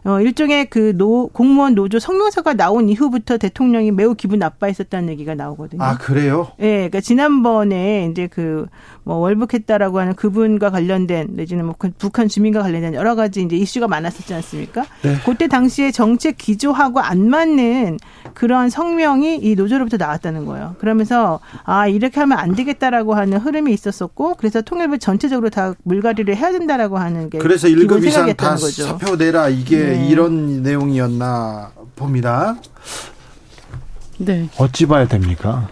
[SPEAKER 5] 어 일종의 그 노, 공무원 노조 성명서가 나온 이후부터 대통령이 매우 기분 나빠했었다는 얘기가 나오거든요.
[SPEAKER 1] 아 그래요?
[SPEAKER 5] 예, 네, 그러니까 지난번에 이제 그 뭐 월북했다라고 하는 그분과 관련된 내지는 뭐그 북한 주민과 관련된 여러 가지 이제 이슈가 많았었지 않습니까? 네. 그때 당시에 정책 기조하고 안 맞는 그런 성명이 이 노조로부터 나왔다는 거예요. 그러면서 아 이렇게 하면 안 되겠다라고 하는 흐름이 있었었고 그래서 통일부 전체적으로 다 물갈이를 해야 된다라고 하는 게
[SPEAKER 1] 그래서 1급 이상 다 거죠. 사표 내라 이게 네. 이런 내용이었나 봅니다.
[SPEAKER 6] 네. 어찌 봐야 됩니까?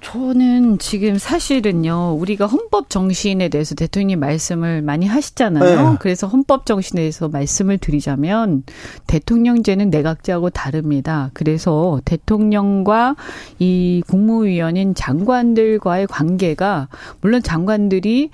[SPEAKER 4] 저는 지금 사실은요, 우리가 헌법 정신에 대해서 대통령이 말씀을 많이 하시잖아요. 네. 그래서 헌법 정신에 대해서 말씀을 드리자면, 대통령제는 내각제하고 다릅니다. 그래서 대통령과 이 국무위원인 장관들과의 관계가, 물론 장관들이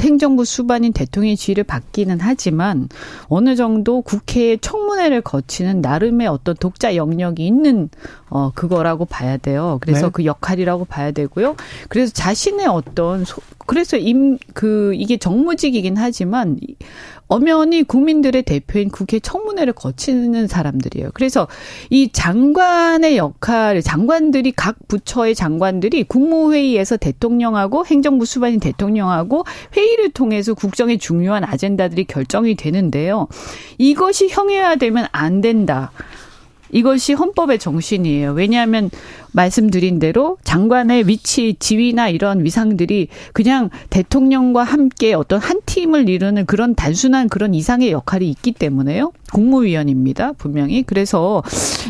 [SPEAKER 4] 행정부 수반인 대통령의 지위를 받기는 하지만 어느 정도 국회의 청문회를 거치는 나름의 어떤 독자 영역이 있는 어 그거라고 봐야 돼요. 그래서 네. 그 역할이라고 봐야 되고요. 그래서 자신의 어떤 소, 그래서 임 그 이게 정무직이긴 하지만 엄연히 국민들의 대표인 국회 청문회를 거치는 사람들이에요. 그래서 이 장관의 역할, 장관들이 각 부처의 장관들이 국무회의에서 대통령하고 행정부 수반인 대통령하고 회의를 통해서 국정의 중요한 아젠다들이 결정이 되는데요. 이것이 형해화되면 안 된다. 이것이 헌법의 정신이에요. 왜냐하면 말씀드린 대로 장관의 위치, 지위나 이런 위상들이 그냥 대통령과 함께 어떤 한 팀을 이루는 그런 단순한 그런 이상의 역할이 있기 때문에요. 국무위원입니다. 분명히. 그래서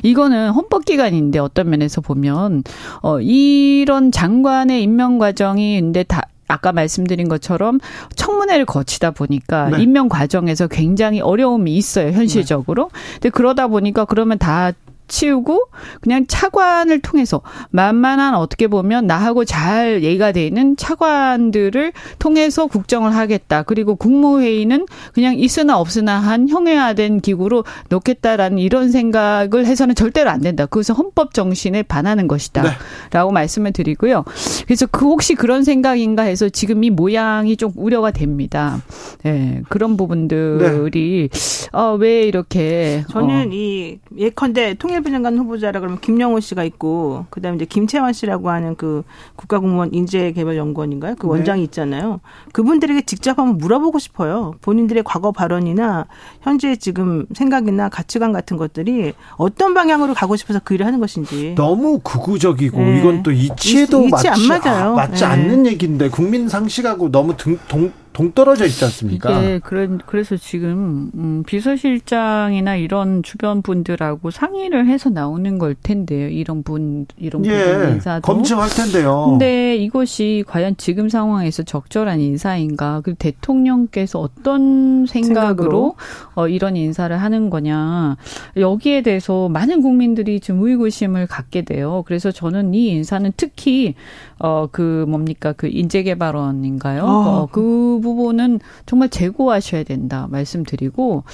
[SPEAKER 4] 이거는 헌법기관인데 어떤 면에서 보면 어 이런 장관의 임명 과정이 근데 다 아까 말씀드린 것처럼 청문회를 거치다 보니까 네. 임명 과정에서 굉장히 어려움이 있어요 현실적으로. 네. 근데 그러다 보니까 그러면 다 치우고 그냥 차관을 통해서 만만한 어떻게 보면 나하고 잘 얘기가 되는 차관들을 통해서 국정을 하겠다. 그리고 국무회의는 그냥 있으나 없으나 한 형해화된 기구로 놓겠다라는 이런 생각을 해서는 절대로 안 된다. 그것은 헌법 정신에 반하는 것이다. 네. 라고 말씀을 드리고요. 그래서 그 혹시 그런 생각인가 해서 지금 이 모양이 좀 우려가 됩니다. 네, 그런 부분들이 네. 어, 왜 이렇게
[SPEAKER 5] 저는 어. 이 예컨대 통 통일부 장관 후보자라 그러면 김영호 씨가 있고 그다음에 이제 김채환 씨라고 하는 그 국가공무원 인재개발연구원인가요? 그 네. 원장이 있잖아요. 그분들에게 직접 한번 물어보고 싶어요. 본인들의 과거 발언이나 현재 지금 생각이나 가치관 같은 것들이 어떤 방향으로 가고 싶어서 그 일을 하는 것인지.
[SPEAKER 1] 너무 극우적이고 네. 이건 또 이치에도 이치, 맞지, 안 맞아요. 아, 맞지 네. 않는 얘기인데 국민 상식하고 너무 등, 동, 동떨어져 있지 않습니까?
[SPEAKER 4] 네, 그런 그래서 지금 음, 비서실장이나 이런 주변 분들하고 상의를 해서 나오는 걸 텐데요. 이런 분 이런
[SPEAKER 1] 예, 인사도 검증할 텐데요.
[SPEAKER 4] 근데 이것이 과연 지금 상황에서 적절한 인사인가? 그리고 대통령께서 어떤 생각으로, 생각으로? 어, 이런 인사를 하는 거냐? 여기에 대해서 많은 국민들이 지금 의구심을 갖게 돼요. 그래서 저는 이 인사는 특히 어 그 뭡니까 그 인재개발원인가요? 어. 어, 그 부분은 정말 재고하셔야 된다 말씀드리고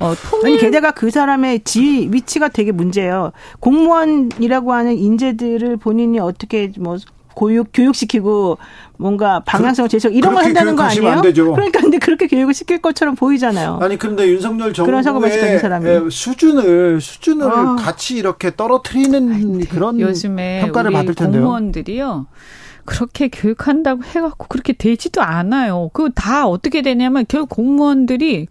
[SPEAKER 5] 어 통일... 아니 게다가 그 사람의 지 위치가 되게 문제예요. 공무원이라고 하는 인재들을 본인이 어떻게 뭐 교육 교육시키고 뭔가 방향성 제시하고 이런 걸 한다는 거 아니에요? 그러니까 근데 그렇게 교육을 시킬 것처럼 보이잖아요.
[SPEAKER 1] 아니 그런데 윤석열 정부의 수준을 수준을 어. 같이 이렇게 떨어뜨리는 아니, 그런 요즘에 평가를 받을 텐데요.
[SPEAKER 4] 공무원들이요. 그렇게 교육한다고 해갖고 그렇게 되지도 않아요. 그 다 어떻게 되냐면 결국 공무원들이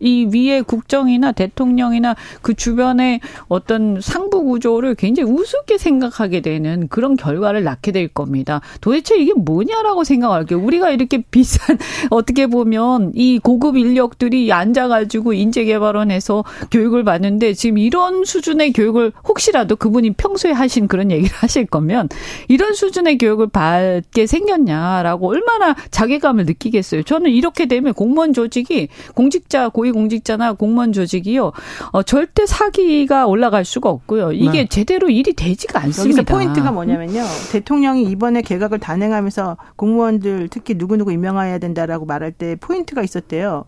[SPEAKER 4] 이 위에 국정이나 대통령이나 그 주변의 어떤 상부 구조를 굉장히 우습게 생각하게 되는 그런 결과를 낳게 될 겁니다. 도대체 이게 뭐냐라고 생각할게요. 우리가 이렇게 비싼 어떻게 보면 이 고급 인력들이 앉아가지고 인재개발원에서 교육을 받는데 지금 이런 수준의 교육을 혹시라도 그분이 평소에 하신 그런 얘기를 하실 거면 이런 수준의 교육을 받게 생겼냐라고 얼마나 자괴감을 느끼겠어요. 저는 이렇게 되면 공무원 조직이 공직자 고 고위공직자나 공무원 조직이요. 어, 절대 사기가 올라갈 수가 없고요. 이게 네. 제대로 일이 되지가 않습니다.
[SPEAKER 5] 여기서 포인트가 뭐냐면요. 대통령이 이번에 개각을 단행하면서 공무원들 특히 누구누구 임명해야 된다라고 말할 때 포인트가 있었대요.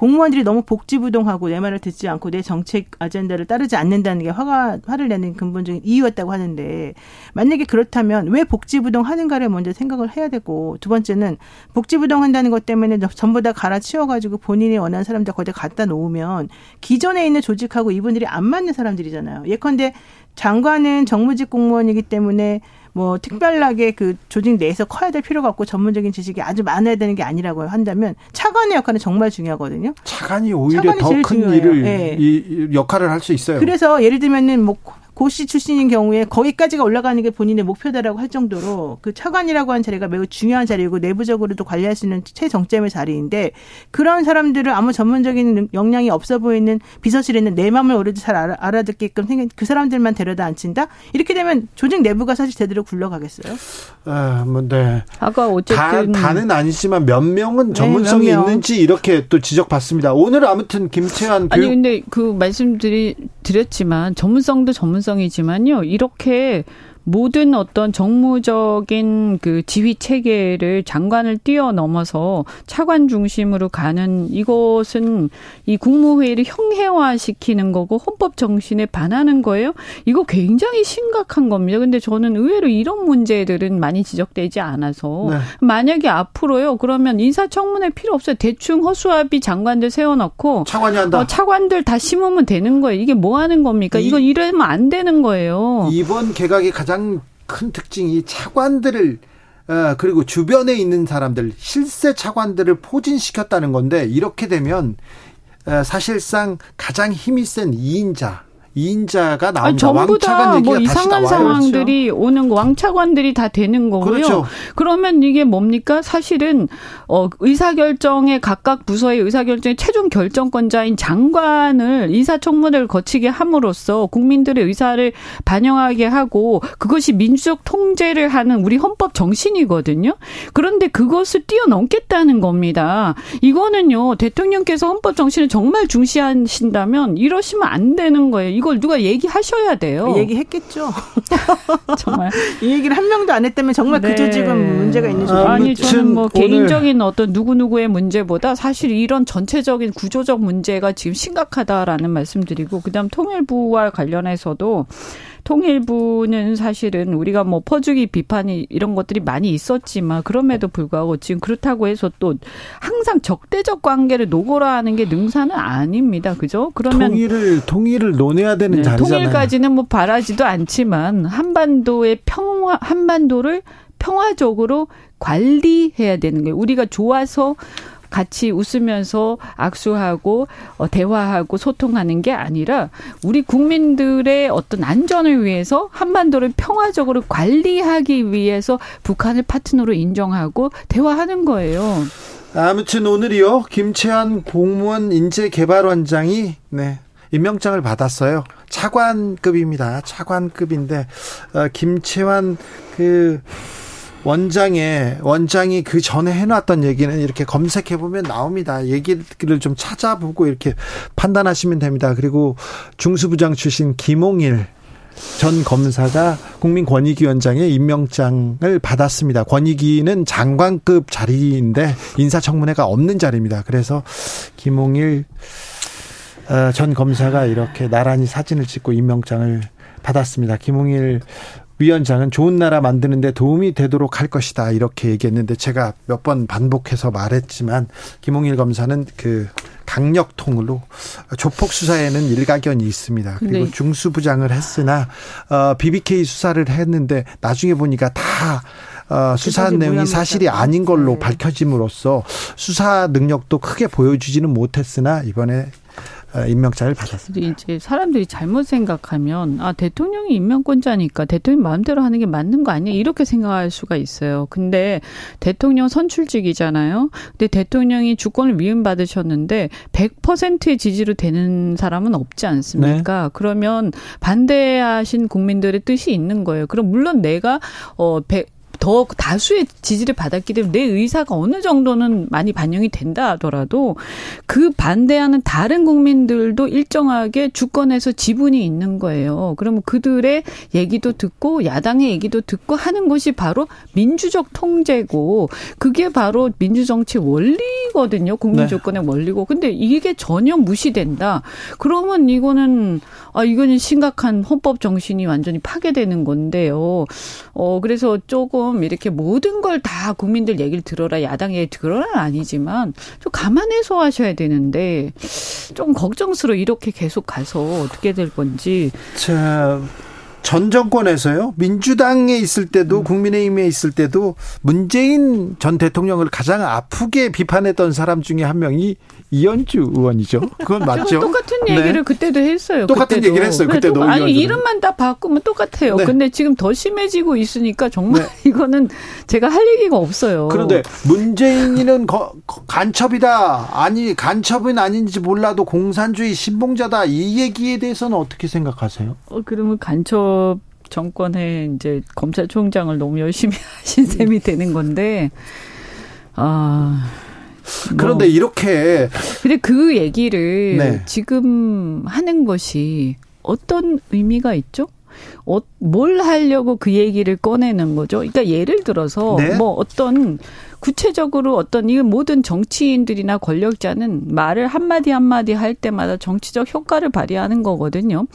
[SPEAKER 5] 공무원들이 너무 복지부동하고 내 말을 듣지 않고 내 정책 아젠다를 따르지 않는다는 게 화가 화를 내는 근본적인 이유였다고 하는데 만약에 그렇다면 왜 복지부동 하는가를 먼저 생각을 해야 되고 두 번째는 복지부동 한다는 것 때문에 전부 다 갈아치워 가지고 본인이 원하는 사람들 거기다 갖다 놓으면 기존에 있는 조직하고 이분들이 안 맞는 사람들이잖아요. 예컨대 장관은 정무직 공무원이기 때문에 뭐 특별하게 그 조직 내에서 커야 될 필요가 없고 전문적인 지식이 아주 많아야 되는 게 아니라고 한다면 차관의 역할은 정말 중요하거든요.
[SPEAKER 1] 차관이 오히려 더 큰 일을 네. 이 역할을 할 수 있어요.
[SPEAKER 5] 그래서 예를 들면은 뭐 고시 출신인 경우에 거기까지가 올라가는 게 본인의 목표다라고 할 정도로 그 차관이라고 하는 자리가 매우 중요한 자리고 내부적으로도 관리할 수 있는 최정점의 자리인데 그런 사람들을 아무 전문적인 역량이 없어 보이는 비서실에 있는 내 마음을 오래도 잘 알아, 알아듣게끔 생긴 그 사람들만 데려다 앉힌다? 이렇게 되면 조직 내부가 사실 제대로 굴러가겠어요?
[SPEAKER 1] 아, 뭐, 네.
[SPEAKER 4] 아까 어쨌든.
[SPEAKER 1] 다, 다는 아니지만 몇 명은 네, 전문성이 네, 몇 명. 있는지 이렇게 또 지적받습니다. 오늘 아무튼 김채환
[SPEAKER 4] 아니, 근데 그 말씀드리, 드렸지만 전문성도 전문성 가능성이지만요. 이렇게 모든 어떤 정무적인 그 지휘 체계를 장관을 뛰어넘어서 차관 중심으로 가는 이것은 이 국무회의를 형해화시키는 거고 헌법 정신에 반하는 거예요. 이거 굉장히 심각한 겁니다. 근데 저는 의외로 이런 문제들은 많이 지적되지 않아서 네. 만약에 앞으로요. 그러면 인사청문회 필요 없어요. 대충 허수아비 장관들 세워놓고
[SPEAKER 1] 차관이 한다.
[SPEAKER 4] 어, 차관들 다 심으면 되는 거예요. 이게 뭐 하는 겁니까? 이, 이거 이러면 안 되는 거예요.
[SPEAKER 1] 이번 개각이 가장 가장 큰 특징이 차관들을 어, 그리고 주변에 있는 사람들 실세 차관들을 포진시켰다는 건데 이렇게 되면 어, 사실상 가장 힘이 센 2인자 2인자가 나온다. 아니,
[SPEAKER 4] 전부 다 뭐 이상한 상황들이 그렇죠. 오는 거 왕차관들이 다 되는 거고요. 그렇죠. 그러면 이게 뭡니까? 사실은 어 의사 결정에 각각 부서의 의사 결정의 최종 결정권자인 장관을 인사청문회를 거치게 함으로써 국민들의 의사를 반영하게 하고 그것이 민주적 통제를 하는 우리 헌법 정신이거든요. 그런데 그것을 뛰어넘겠다는 겁니다. 이거는요. 대통령께서 헌법 정신을 정말 중시하신다면 이러시면 안 되는 거예요. 이걸 누가 얘기하셔야 돼요.
[SPEAKER 5] 얘기했겠죠. 정말 이 얘기를 한 명도 안 했다면 정말 그 네. 그 조직은 문제가 있는 조직.
[SPEAKER 4] 아니 저는 뭐 개인적인 어떤 누구 누구의 문제보다 사실 이런 전체적인 구조적 문제가 지금 심각하다라는 말씀드리고 그다음 통일부와 관련해서도 통일부는 사실은 우리가 뭐 퍼주기 비판이 이런 것들이 많이 있었지만 그럼에도 불구하고 지금 그렇다고 해서 또 항상 적대적 관계를 노고라 하는 게 능사는 아닙니다. 그죠? 그러면
[SPEAKER 1] 통일을 통일을 논해야 되는 네, 자리잖아요.
[SPEAKER 4] 통일까지는 뭐 바라지도 않지만 한반도의 평화 한반도를 평화적으로 관리해야 되는 거예요. 우리가 좋아서 같이 웃으면서 악수하고 어, 대화하고 소통하는 게 아니라 우리 국민들의 어떤 안전을 위해서 한반도를 평화적으로 관리하기 위해서 북한을 파트너로 인정하고 대화하는 거예요.
[SPEAKER 1] 아무튼 오늘이요 김채환 공무원 인재개발원장이 네 임명장을 받았어요. 차관급입니다. 차관급인데 어, 김채환 그 원장에 원장이 그 전에 해놨던 얘기는 이렇게 검색해 보면 나옵니다. 얘기를 좀 찾아보고 이렇게 판단하시면 됩니다. 그리고 중수부장 출신 김홍일 전 검사가 국민권익위원장의 임명장을 받았습니다. 권익위는 장관급 자리인데 인사청문회가 없는 자리입니다. 그래서 김홍일 어, 전 검사가 이렇게 나란히 사진을 찍고 임명장을 받았습니다. 김홍일 위원장은 좋은 나라 만드는데 도움이 되도록 할 것이다 이렇게 얘기했는데 제가 몇 번 반복해서 말했지만 김홍일 검사는 그 강력통으로 조폭 수사에는 일가견이 있습니다. 그리고 네. 중수부장을 했으나 어, BBK 수사를 했는데 나중에 보니까 다 어, 수사 내용이 사실이 아닌 걸로 네. 밝혀짐으로써 수사 능력도 크게 보여주지는 못했으나 이번에 어, 임명장을 받았습니다.
[SPEAKER 4] 이제 사람들이 잘못 생각하면 아 대통령이 임명권자니까 대통령 마음대로 하는 게 맞는 거 아니야 이렇게 생각할 수가 있어요. 근데 대통령 선출직이잖아요. 근데 대통령이 주권을 위임받으셨는데 100%의 지지로 되는 사람은 없지 않습니까? 네. 그러면 반대하신 국민들의 뜻이 있는 거예요. 그럼 물론 내가 어 100, 더 다수의 지지를 받았기 때문에 내 의사가 어느 정도는 많이 반영이 된다 하더라도 그 반대하는 다른 국민들도 일정하게 주권에서 지분이 있는 거예요. 그러면 그들의 얘기도 듣고 야당의 얘기도 듣고 하는 것이 바로 민주적 통제고 그게 바로 민주정치 원리거든요. 국민 주권의 네. 원리고. 근데 이게 전혀 무시된다. 그러면 이거는 아 이거는 심각한 헌법 정신이 완전히 파괴되는 건데요. 어 그래서 조금 이렇게 모든 걸 다 국민들 얘기를 들어라 야당 얘기 들어라 아니지만 좀 감안해서 하셔야 되는데 좀 걱정스러워 이렇게 계속 가서 어떻게 될 건지.
[SPEAKER 1] 자. 전 정권에서요 민주당에 있을 때도 음. 국민의힘에 있을 때도 문재인 전 대통령을 가장 아프게 비판했던 사람 중에 한 명이 이현주 의원이죠. 그건 맞죠.
[SPEAKER 4] 똑같은 네. 얘기를 네. 그때도 했어요.
[SPEAKER 1] 똑같은
[SPEAKER 4] 그때도.
[SPEAKER 1] 얘기를 했어요. 그때도.
[SPEAKER 4] 아니 이현주는. 이름만 다 바꾸면 똑같아요. 네. 근데 지금 더 심해지고 있으니까 정말 네. 이거는 제가 할 얘기가 없어요.
[SPEAKER 1] 그런데 문재인은 거, 간첩이다. 아니 간첩은 아닌지 몰라도 공산주의 신봉자다. 이 얘기에 대해서는 어떻게 생각하세요?
[SPEAKER 4] 어 그러면 간첩 정권에 이제 검찰총장을 너무 열심히 하신 셈이 되는 건데 아.
[SPEAKER 1] 그런데 뭐. 이렇게
[SPEAKER 4] 근데 그 얘기를 네. 지금 하는 것이 어떤 의미가 있죠? 어, 뭘 하려고 그 얘기를 꺼내는 거죠? 그러니까 예를 들어서 네? 뭐 어떤 구체적으로 어떤 이 모든 정치인들이나 권력자는 말을 한마디 한마디 할 때마다 정치적 효과를 발휘하는 거거든요.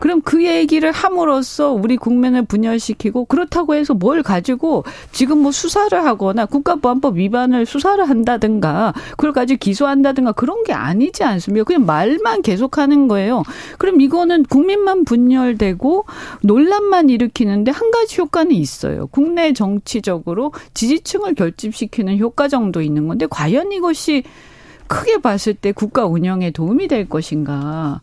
[SPEAKER 4] 그럼 그 얘기를 함으로써 우리 국민을 분열시키고 그렇다고 해서 뭘 가지고 지금 뭐 수사를 하거나 국가보안법 위반을 수사를 한다든가 그걸 가지고 기소한다든가 그런 게 아니지 않습니까? 그냥 말만 계속하는 거예요. 그럼 이거는 국민만 분열되고 논란만 일으키는데 한 가지 효과는 있어요. 국내 정치적으로 지지층을 결집시키 지키는 효과 정도 있는 건데 과연 이것이 크게 봤을 때 국가 운영에 도움이 될 것인가?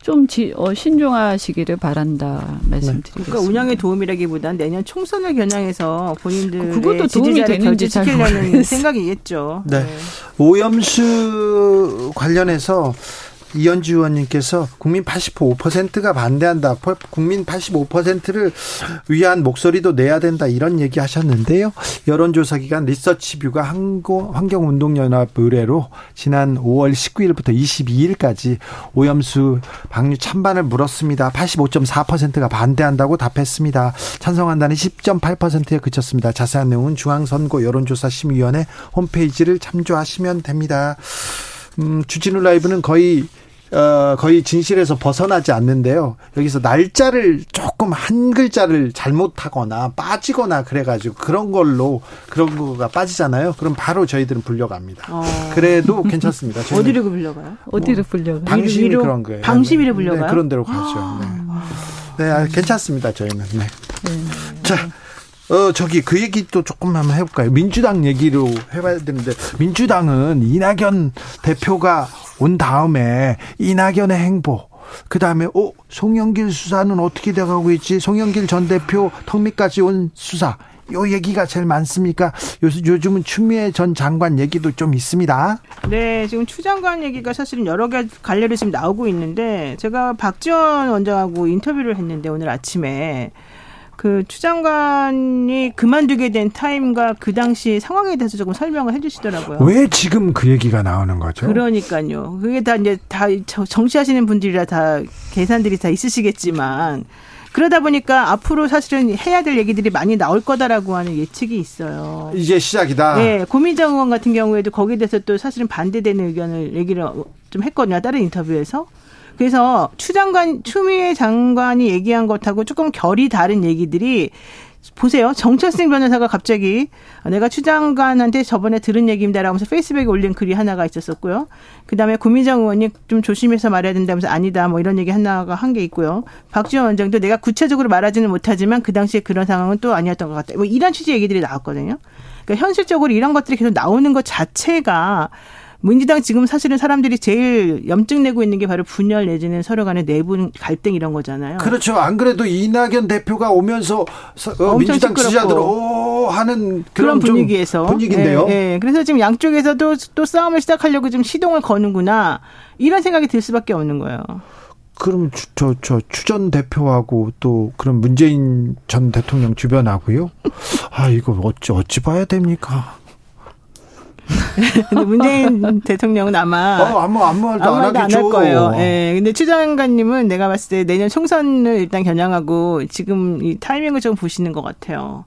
[SPEAKER 4] 좀 지, 어, 신중하시기를 바란다 말씀드리겠습니다.
[SPEAKER 5] 그러니까 운영에 도움이라기보단 내년 총선을 겨냥해서 본인들 그것도 도움이 되는지 지키려는 생각이겠죠.
[SPEAKER 1] 네. 네. 오염수 관련해서 이현주 의원님께서 국민 85%가 반대한다. 국민 85%를 위한 목소리도 내야 된다. 이런 얘기 하셨는데요. 여론조사 기관 리서치뷰가 환경운동연합 의뢰로 지난 5월 19일부터 22일까지 오염수 방류 찬반을 물었습니다. 85.4%가 반대한다고 답했습니다. 찬성한다는 10.8%에 그쳤습니다. 자세한 내용은 중앙선거 여론조사심의위원회 홈페이지를 참조하시면 됩니다. 음, 주진우 라이브는 거의 어, 거의 진실에서 벗어나지 않는데요. 여기서 날짜를 조금 한 글자를 잘못하거나 빠지거나 그래가지고 그런 걸로 그런 거가 빠지잖아요. 그럼 바로 저희들은 불려갑니다. 어. 그래도 괜찮습니다.
[SPEAKER 5] 어디로 불려가요?
[SPEAKER 4] 어디로 불려가요?
[SPEAKER 1] 방심이 위로, 그런 거예요.
[SPEAKER 5] 방심이로 불려가요?
[SPEAKER 1] 네, 그런 데로 가죠. 아. 네, 네 아, 괜찮습니다. 저희는. 네. 네. 자. 어, 저기 그 얘기도 조금 한번 해볼까요? 민주당 얘기로 해봐야 되는데, 민주당은 이낙연 대표가 온 다음에 이낙연의 행보, 그 다음에, 어, 송영길 수사는 어떻게 돼가고 있지? 송영길 전 대표 턱밑까지 온 수사. 요 얘기가 제일 많습니까? 요즘은 추미애 전 장관 얘기도 좀 있습니다.
[SPEAKER 5] 네, 지금 추 장관 얘기가 사실은 여러 개 갈래로 지금 나오고 있는데 제가 박지원 원장하고 인터뷰를 했는데 오늘 아침에 그 추장관이 그만두게 된 타임과 그 당시 상황에 대해서 조금 설명을 해주시더라고요.
[SPEAKER 1] 왜 지금 그 얘기가 나오는 거죠?
[SPEAKER 5] 그러니까요. 그게 다 이제 다 정치하시는 분들이라 다 계산들이 다 있으시겠지만 그러다 보니까 앞으로 사실은 해야 될 얘기들이 많이 나올 거다라고 하는 예측이 있어요.
[SPEAKER 1] 이제 시작이다.
[SPEAKER 5] 네, 고민정 의원 같은 경우에도 거기에 대해서 또 사실은 반대되는 의견을 얘기를 좀 했거든요. 다른 인터뷰에서. 그래서 추 장관, 추미애 장관이 얘기한 것하고 조금 결이 다른 얘기들이 보세요. 정철승 변호사가 갑자기 내가 추 장관한테 저번에 들은 얘기입니다라고 하면서 페이스북에 올린 글이 하나가 있었었고요. 그다음에 고민정 의원이 좀 조심해서 말해야 된다면서 아니다 뭐 이런 얘기 하나가 한 게 있고요. 박지원 원장도 내가 구체적으로 말하지는 못하지만 그 당시에 그런 상황은 또 아니었던 것 같다. 뭐 이런 취지 얘기들이 나왔거든요. 그러니까 현실적으로 이런 것들이 계속 나오는 것 자체가 민주당 지금 사실은 사람들이 제일 염증 내고 있는 게 바로 분열 내지는 서로 간의 내부 갈등 이런 거잖아요.
[SPEAKER 1] 그렇죠. 안 그래도 이낙연 대표가 오면서 어, 민주당 지지자들 오 하는
[SPEAKER 5] 그런, 그런 분위기에서
[SPEAKER 1] 분위기인데요. 네,
[SPEAKER 5] 네. 그래서 지금 양쪽에서도 또 싸움을 시작하려고 좀 시동을 거는구나 이런 생각이 들 수밖에 없는 거예요.
[SPEAKER 1] 그럼 저저 추전 대표하고 또 그런 문재인 전 대통령 주변하고요. 아 이거 어찌 어찌 봐야 됩니까?
[SPEAKER 5] 근데 문재인 대통령은 아마
[SPEAKER 1] 어, 아무 아무 말도 아무 말도 안 할
[SPEAKER 5] 거예요. 예. 근데 추 장관님은 내가 봤을 때 내년 총선을 일단 겨냥하고 지금 이 타이밍을 좀 보시는 것 같아요.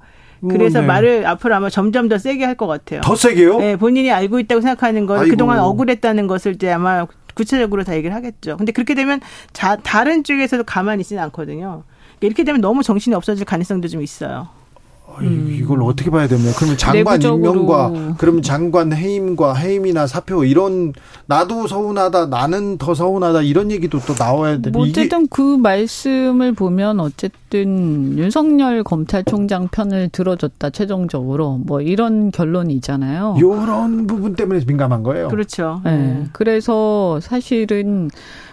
[SPEAKER 5] 그래서 네. 말을 앞으로 아마 점점 더 세게 할 것 같아요.
[SPEAKER 1] 더 세게요?
[SPEAKER 5] 네, 본인이 알고 있다고 생각하는 건 그동안 억울했다는 것을 이제 아마 구체적으로 다 얘기를 하겠죠. 근데 그렇게 되면 자, 다른 쪽에서도 가만히 있지는 않거든요. 이렇게 되면 너무 정신이 없어질 가능성도 좀 있어요.
[SPEAKER 1] 음. 이걸 어떻게 봐야 됩니까? 그러면 장관 임명과 그러면 장관 해임과 해임이나 사표 이런 나도 서운하다 나는 더 서운하다 이런 얘기도 또 나와야 돼.
[SPEAKER 4] 뭐 어쨌든 그 말씀을 보면 어쨌든 윤석열 검찰총장 편을 들어줬다 최종적으로 뭐 이런 결론이잖아요.
[SPEAKER 1] 이런 부분 때문에 민감한 거예요.
[SPEAKER 5] 그렇죠.
[SPEAKER 4] 네. 네. 그래서 사실은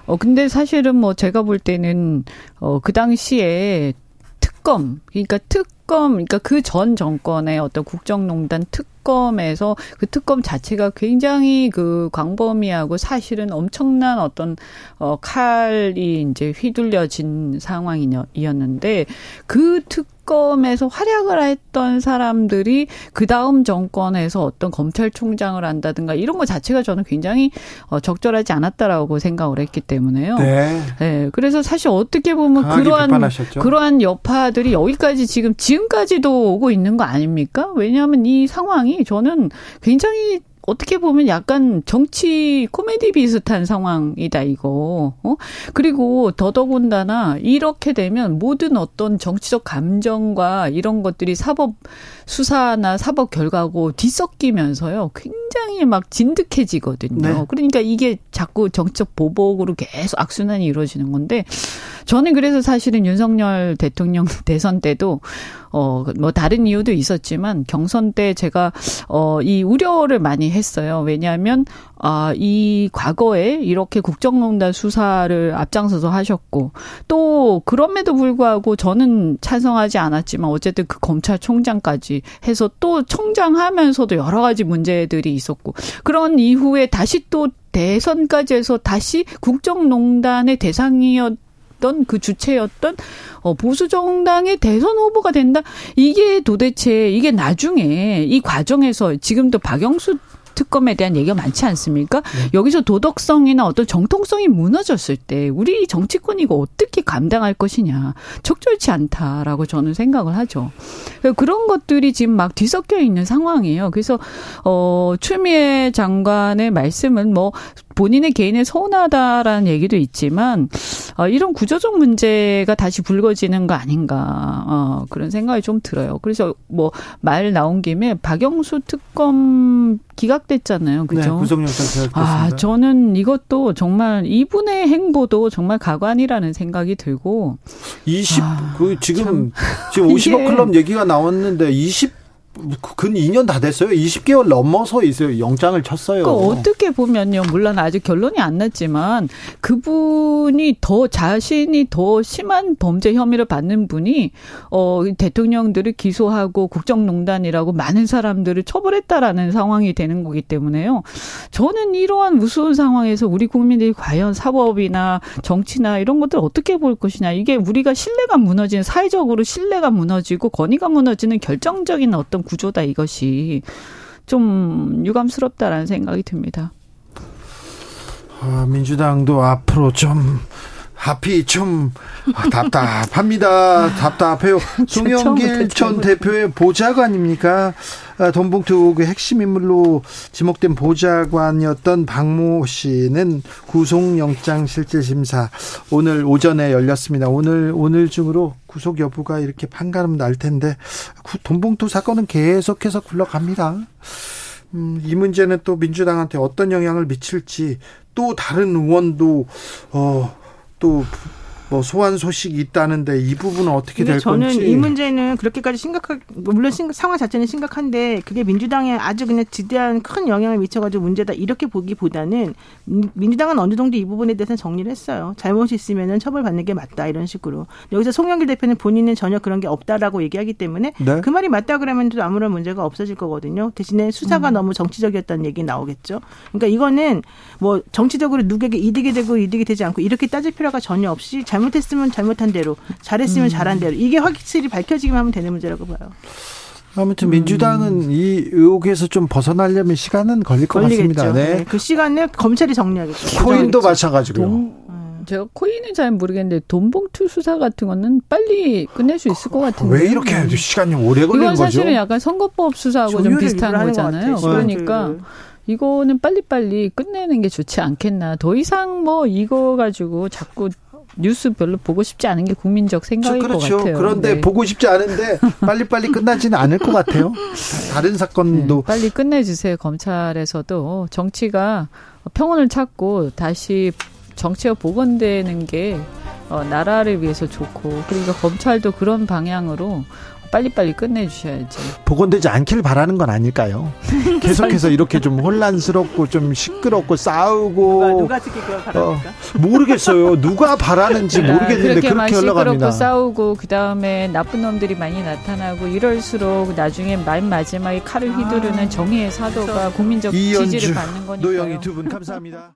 [SPEAKER 4] 어 근데 사실은 뭐 제가 볼 때는 어그 당시에 특검 그러니까 특 특검, 그러니까 그 전 정권의 어떤 국정농단 특검에서 그 특검 자체가 굉장히 그 광범위하고 사실은 엄청난 어떤 어 칼이 이제 휘둘려진 상황이었는데 그 특, 특검에서 활약을 했던 사람들이 그 다음 정권에서 어떤 검찰총장을 한다든가 이런 것 자체가 저는 굉장히 어, 적절하지 않았다라고 생각을 했기 때문에요. 네. 네. 그래서 사실 어떻게 보면 그러한 비판하셨죠. 그러한 여파들이 여기까지 지금 지금까지도 오고 있는 거 아닙니까? 왜냐하면 이 상황이 저는 굉장히 어떻게 보면 약간 정치 코미디 비슷한 상황이다 이거. 어? 그리고 더더군다나 이렇게 되면 모든 어떤 정치적 감정과 이런 것들이 사법 수사나 사법 결과고 뒤섞이면서요. 굉장히 막 진득해지거든요. 네. 그러니까 이게 자꾸 정치적 보복으로 계속 악순환이 이루어지는 건데 저는 그래서 사실은 윤석열 대통령 대선 때도 어, 뭐 다른 이유도 있었지만 경선 때 제가 어, 이 우려를 많이 했어요. 왜냐하면 아, 이 과거에 이렇게 국정농단 수사를 앞장서서 하셨고 또 그럼에도 불구하고 저는 찬성하지 않았지만 어쨌든 그 검찰총장까지 해서 또 총장하면서도 여러 가지 문제들이 있었고 그런 이후에 다시 또 대선까지 해서 다시 국정농단의 대상이었 했던 그 주체였던 어 보수 정당의 대선 후보가 된다. 이게 도대체 이게 나중에 이 과정에서 지금도 박영수 특검에 대한 얘기가 많지 않습니까? 네. 여기서 도덕성이나 어떤 정통성이 무너졌을 때 우리 정치권이 이거 어떻게 감당할 것이냐 적절치 않다라고 저는 생각을 하죠. 그런 것들이 지금 막 뒤섞여 있는 상황이에요. 그래서 어 추미애 장관의 말씀은 뭐 본인의 개인의 서운하다라는 얘기도 있지만 어, 이런 구조적 문제가 다시 불거지는 거 아닌가 어, 그런 생각이 좀 들어요. 그래서 뭐 말 나온 김에 박영수 특검 기각됐잖아요. 그죠? 네,
[SPEAKER 1] 구속영장 기각됐습니다. 아,
[SPEAKER 4] 저는 이것도 정말 이분의 행보도 정말 가관이라는 생각이 들고
[SPEAKER 1] 20, 아, 그 지금 지금 50억 클럽 얘기가 나왔는데 20 근 2년 다 됐어요. 20개월 넘어서 있어요. 영장을 쳤어요.
[SPEAKER 4] 그러니까 어떻게 보면요. 물론 아직 결론이 안 났지만 그분이 더 자신이 더 심한 범죄 혐의를 받는 분이 어 대통령들을 기소하고 국정농단이라고 많은 사람들을 처벌했다라는 상황이 되는 거기 때문에요. 저는 이러한 무서운 상황에서 우리 국민들이 과연 사법이나 정치나 이런 것들 어떻게 볼 것이냐. 이게 우리가 신뢰가 무너지는 사회적으로 신뢰가 무너지고 권위가 무너지는 결정적인 어떤 구조다 이것이 좀 유감스럽다라는 생각이 듭니다.
[SPEAKER 1] 아, 민주당도 앞으로 좀 앞이 좀 답답합니다. 답답해요. 송영길 전 대표의 보좌관입니까? 아, 돈봉투 의혹의 핵심 인물로 지목된 보좌관이었던 박모 씨는 구속영장 실질심사 오늘 오전에 열렸습니다. 오늘 오늘 중으로 구속 여부가 이렇게 판가름 날 텐데 돈봉투 사건은 계속해서 굴러갑니다. 음, 이 문제는 또 민주당한테 어떤 영향을 미칠지 또 다른 의원도 어, 또 뭐 소환 소식이 있다는데 이 부분은 어떻게 될
[SPEAKER 5] 저는
[SPEAKER 1] 건지.
[SPEAKER 5] 저는 이 문제는 그렇게까지 심각하 물론 심각, 상황 자체는 심각한데 그게 민주당에 아주 그냥 지대한 큰 영향을 미쳐가지고 문제다 이렇게 보기보다는 민주당은 어느 정도 이 부분에 대해서 정리를 했어요. 잘못이 있으면은 처벌받는 게 맞다 이런 식으로 여기서 송영길 대표는 본인은 전혀 그런 게 없다라고 얘기하기 때문에 네. 그 말이 맞다 그러면 또 아무런 문제가 없어질 거거든요. 대신에 수사가 음. 너무 정치적이었다는 얘기 나오겠죠. 그러니까 이거는 뭐 정치적으로 누구에게 이득이 되고 이득이 되지 않고 이렇게 따질 필요가 전혀 없이 잘못 잘못했으면 잘못한 대로, 잘했으면 음. 잘한 대로 이게 확실히 밝혀지기만 하면 되는 문제라고 봐요.
[SPEAKER 1] 아무튼 민주당은 음. 이 의혹에서 좀 벗어나려면 시간은 걸릴 것 걸리겠죠. 같습니다. 네. 네.
[SPEAKER 5] 그 시간을 검찰이 정리하겠죠.
[SPEAKER 1] 코인도 마찬가지고요. 돈,
[SPEAKER 4] 음. 제가 코인은 잘 모르겠는데 돈봉투 수사 같은 거는 빨리 끝낼 수 있을 것 같은데.
[SPEAKER 1] 왜 이렇게 시간이 오래 걸리는
[SPEAKER 4] 거죠? 이건 사실은 약간 선거법 수사하고 좀 비슷한 거잖아요. 그러니까 이거는 빨리빨리 끝내는 게 좋지 않겠나. 더 이상 뭐 이거 가지고 자꾸 뉴스 별로 보고 싶지 않은 게 국민적 생각일 그렇죠. 것 같아요.
[SPEAKER 1] 그런데 네. 보고 싶지 않은데 빨리빨리 끝나지는 않을 것 같아요. 다른 사건도 네,
[SPEAKER 4] 빨리 끝내주세요. 검찰에서도 정치가 평온을 찾고 다시 정치가 복원되는 게 어, 나라를 위해서 좋고 그러니까 검찰도 그런 방향으로 빨리빨리 끝내주셔야지.
[SPEAKER 1] 복원되지 않길 바라는 건 아닐까요? 계속해서 이렇게 좀 혼란스럽고 좀 시끄럽고 싸우고.
[SPEAKER 5] 누가, 특히 그걸 바랍니까?
[SPEAKER 1] 어, 모르겠어요. 누가 바라는지 모르겠는데 그렇게, 그렇게 흘러갑니다.
[SPEAKER 4] 싸우고 그 다음에 나쁜 놈들이 많이 나타나고 이럴수록 나중에 맨 마지막에 칼을 휘두르는 아, 정의의 사도가 국민적 지지를 받는 거니까요.
[SPEAKER 1] 노영희 두 분 감사합니다.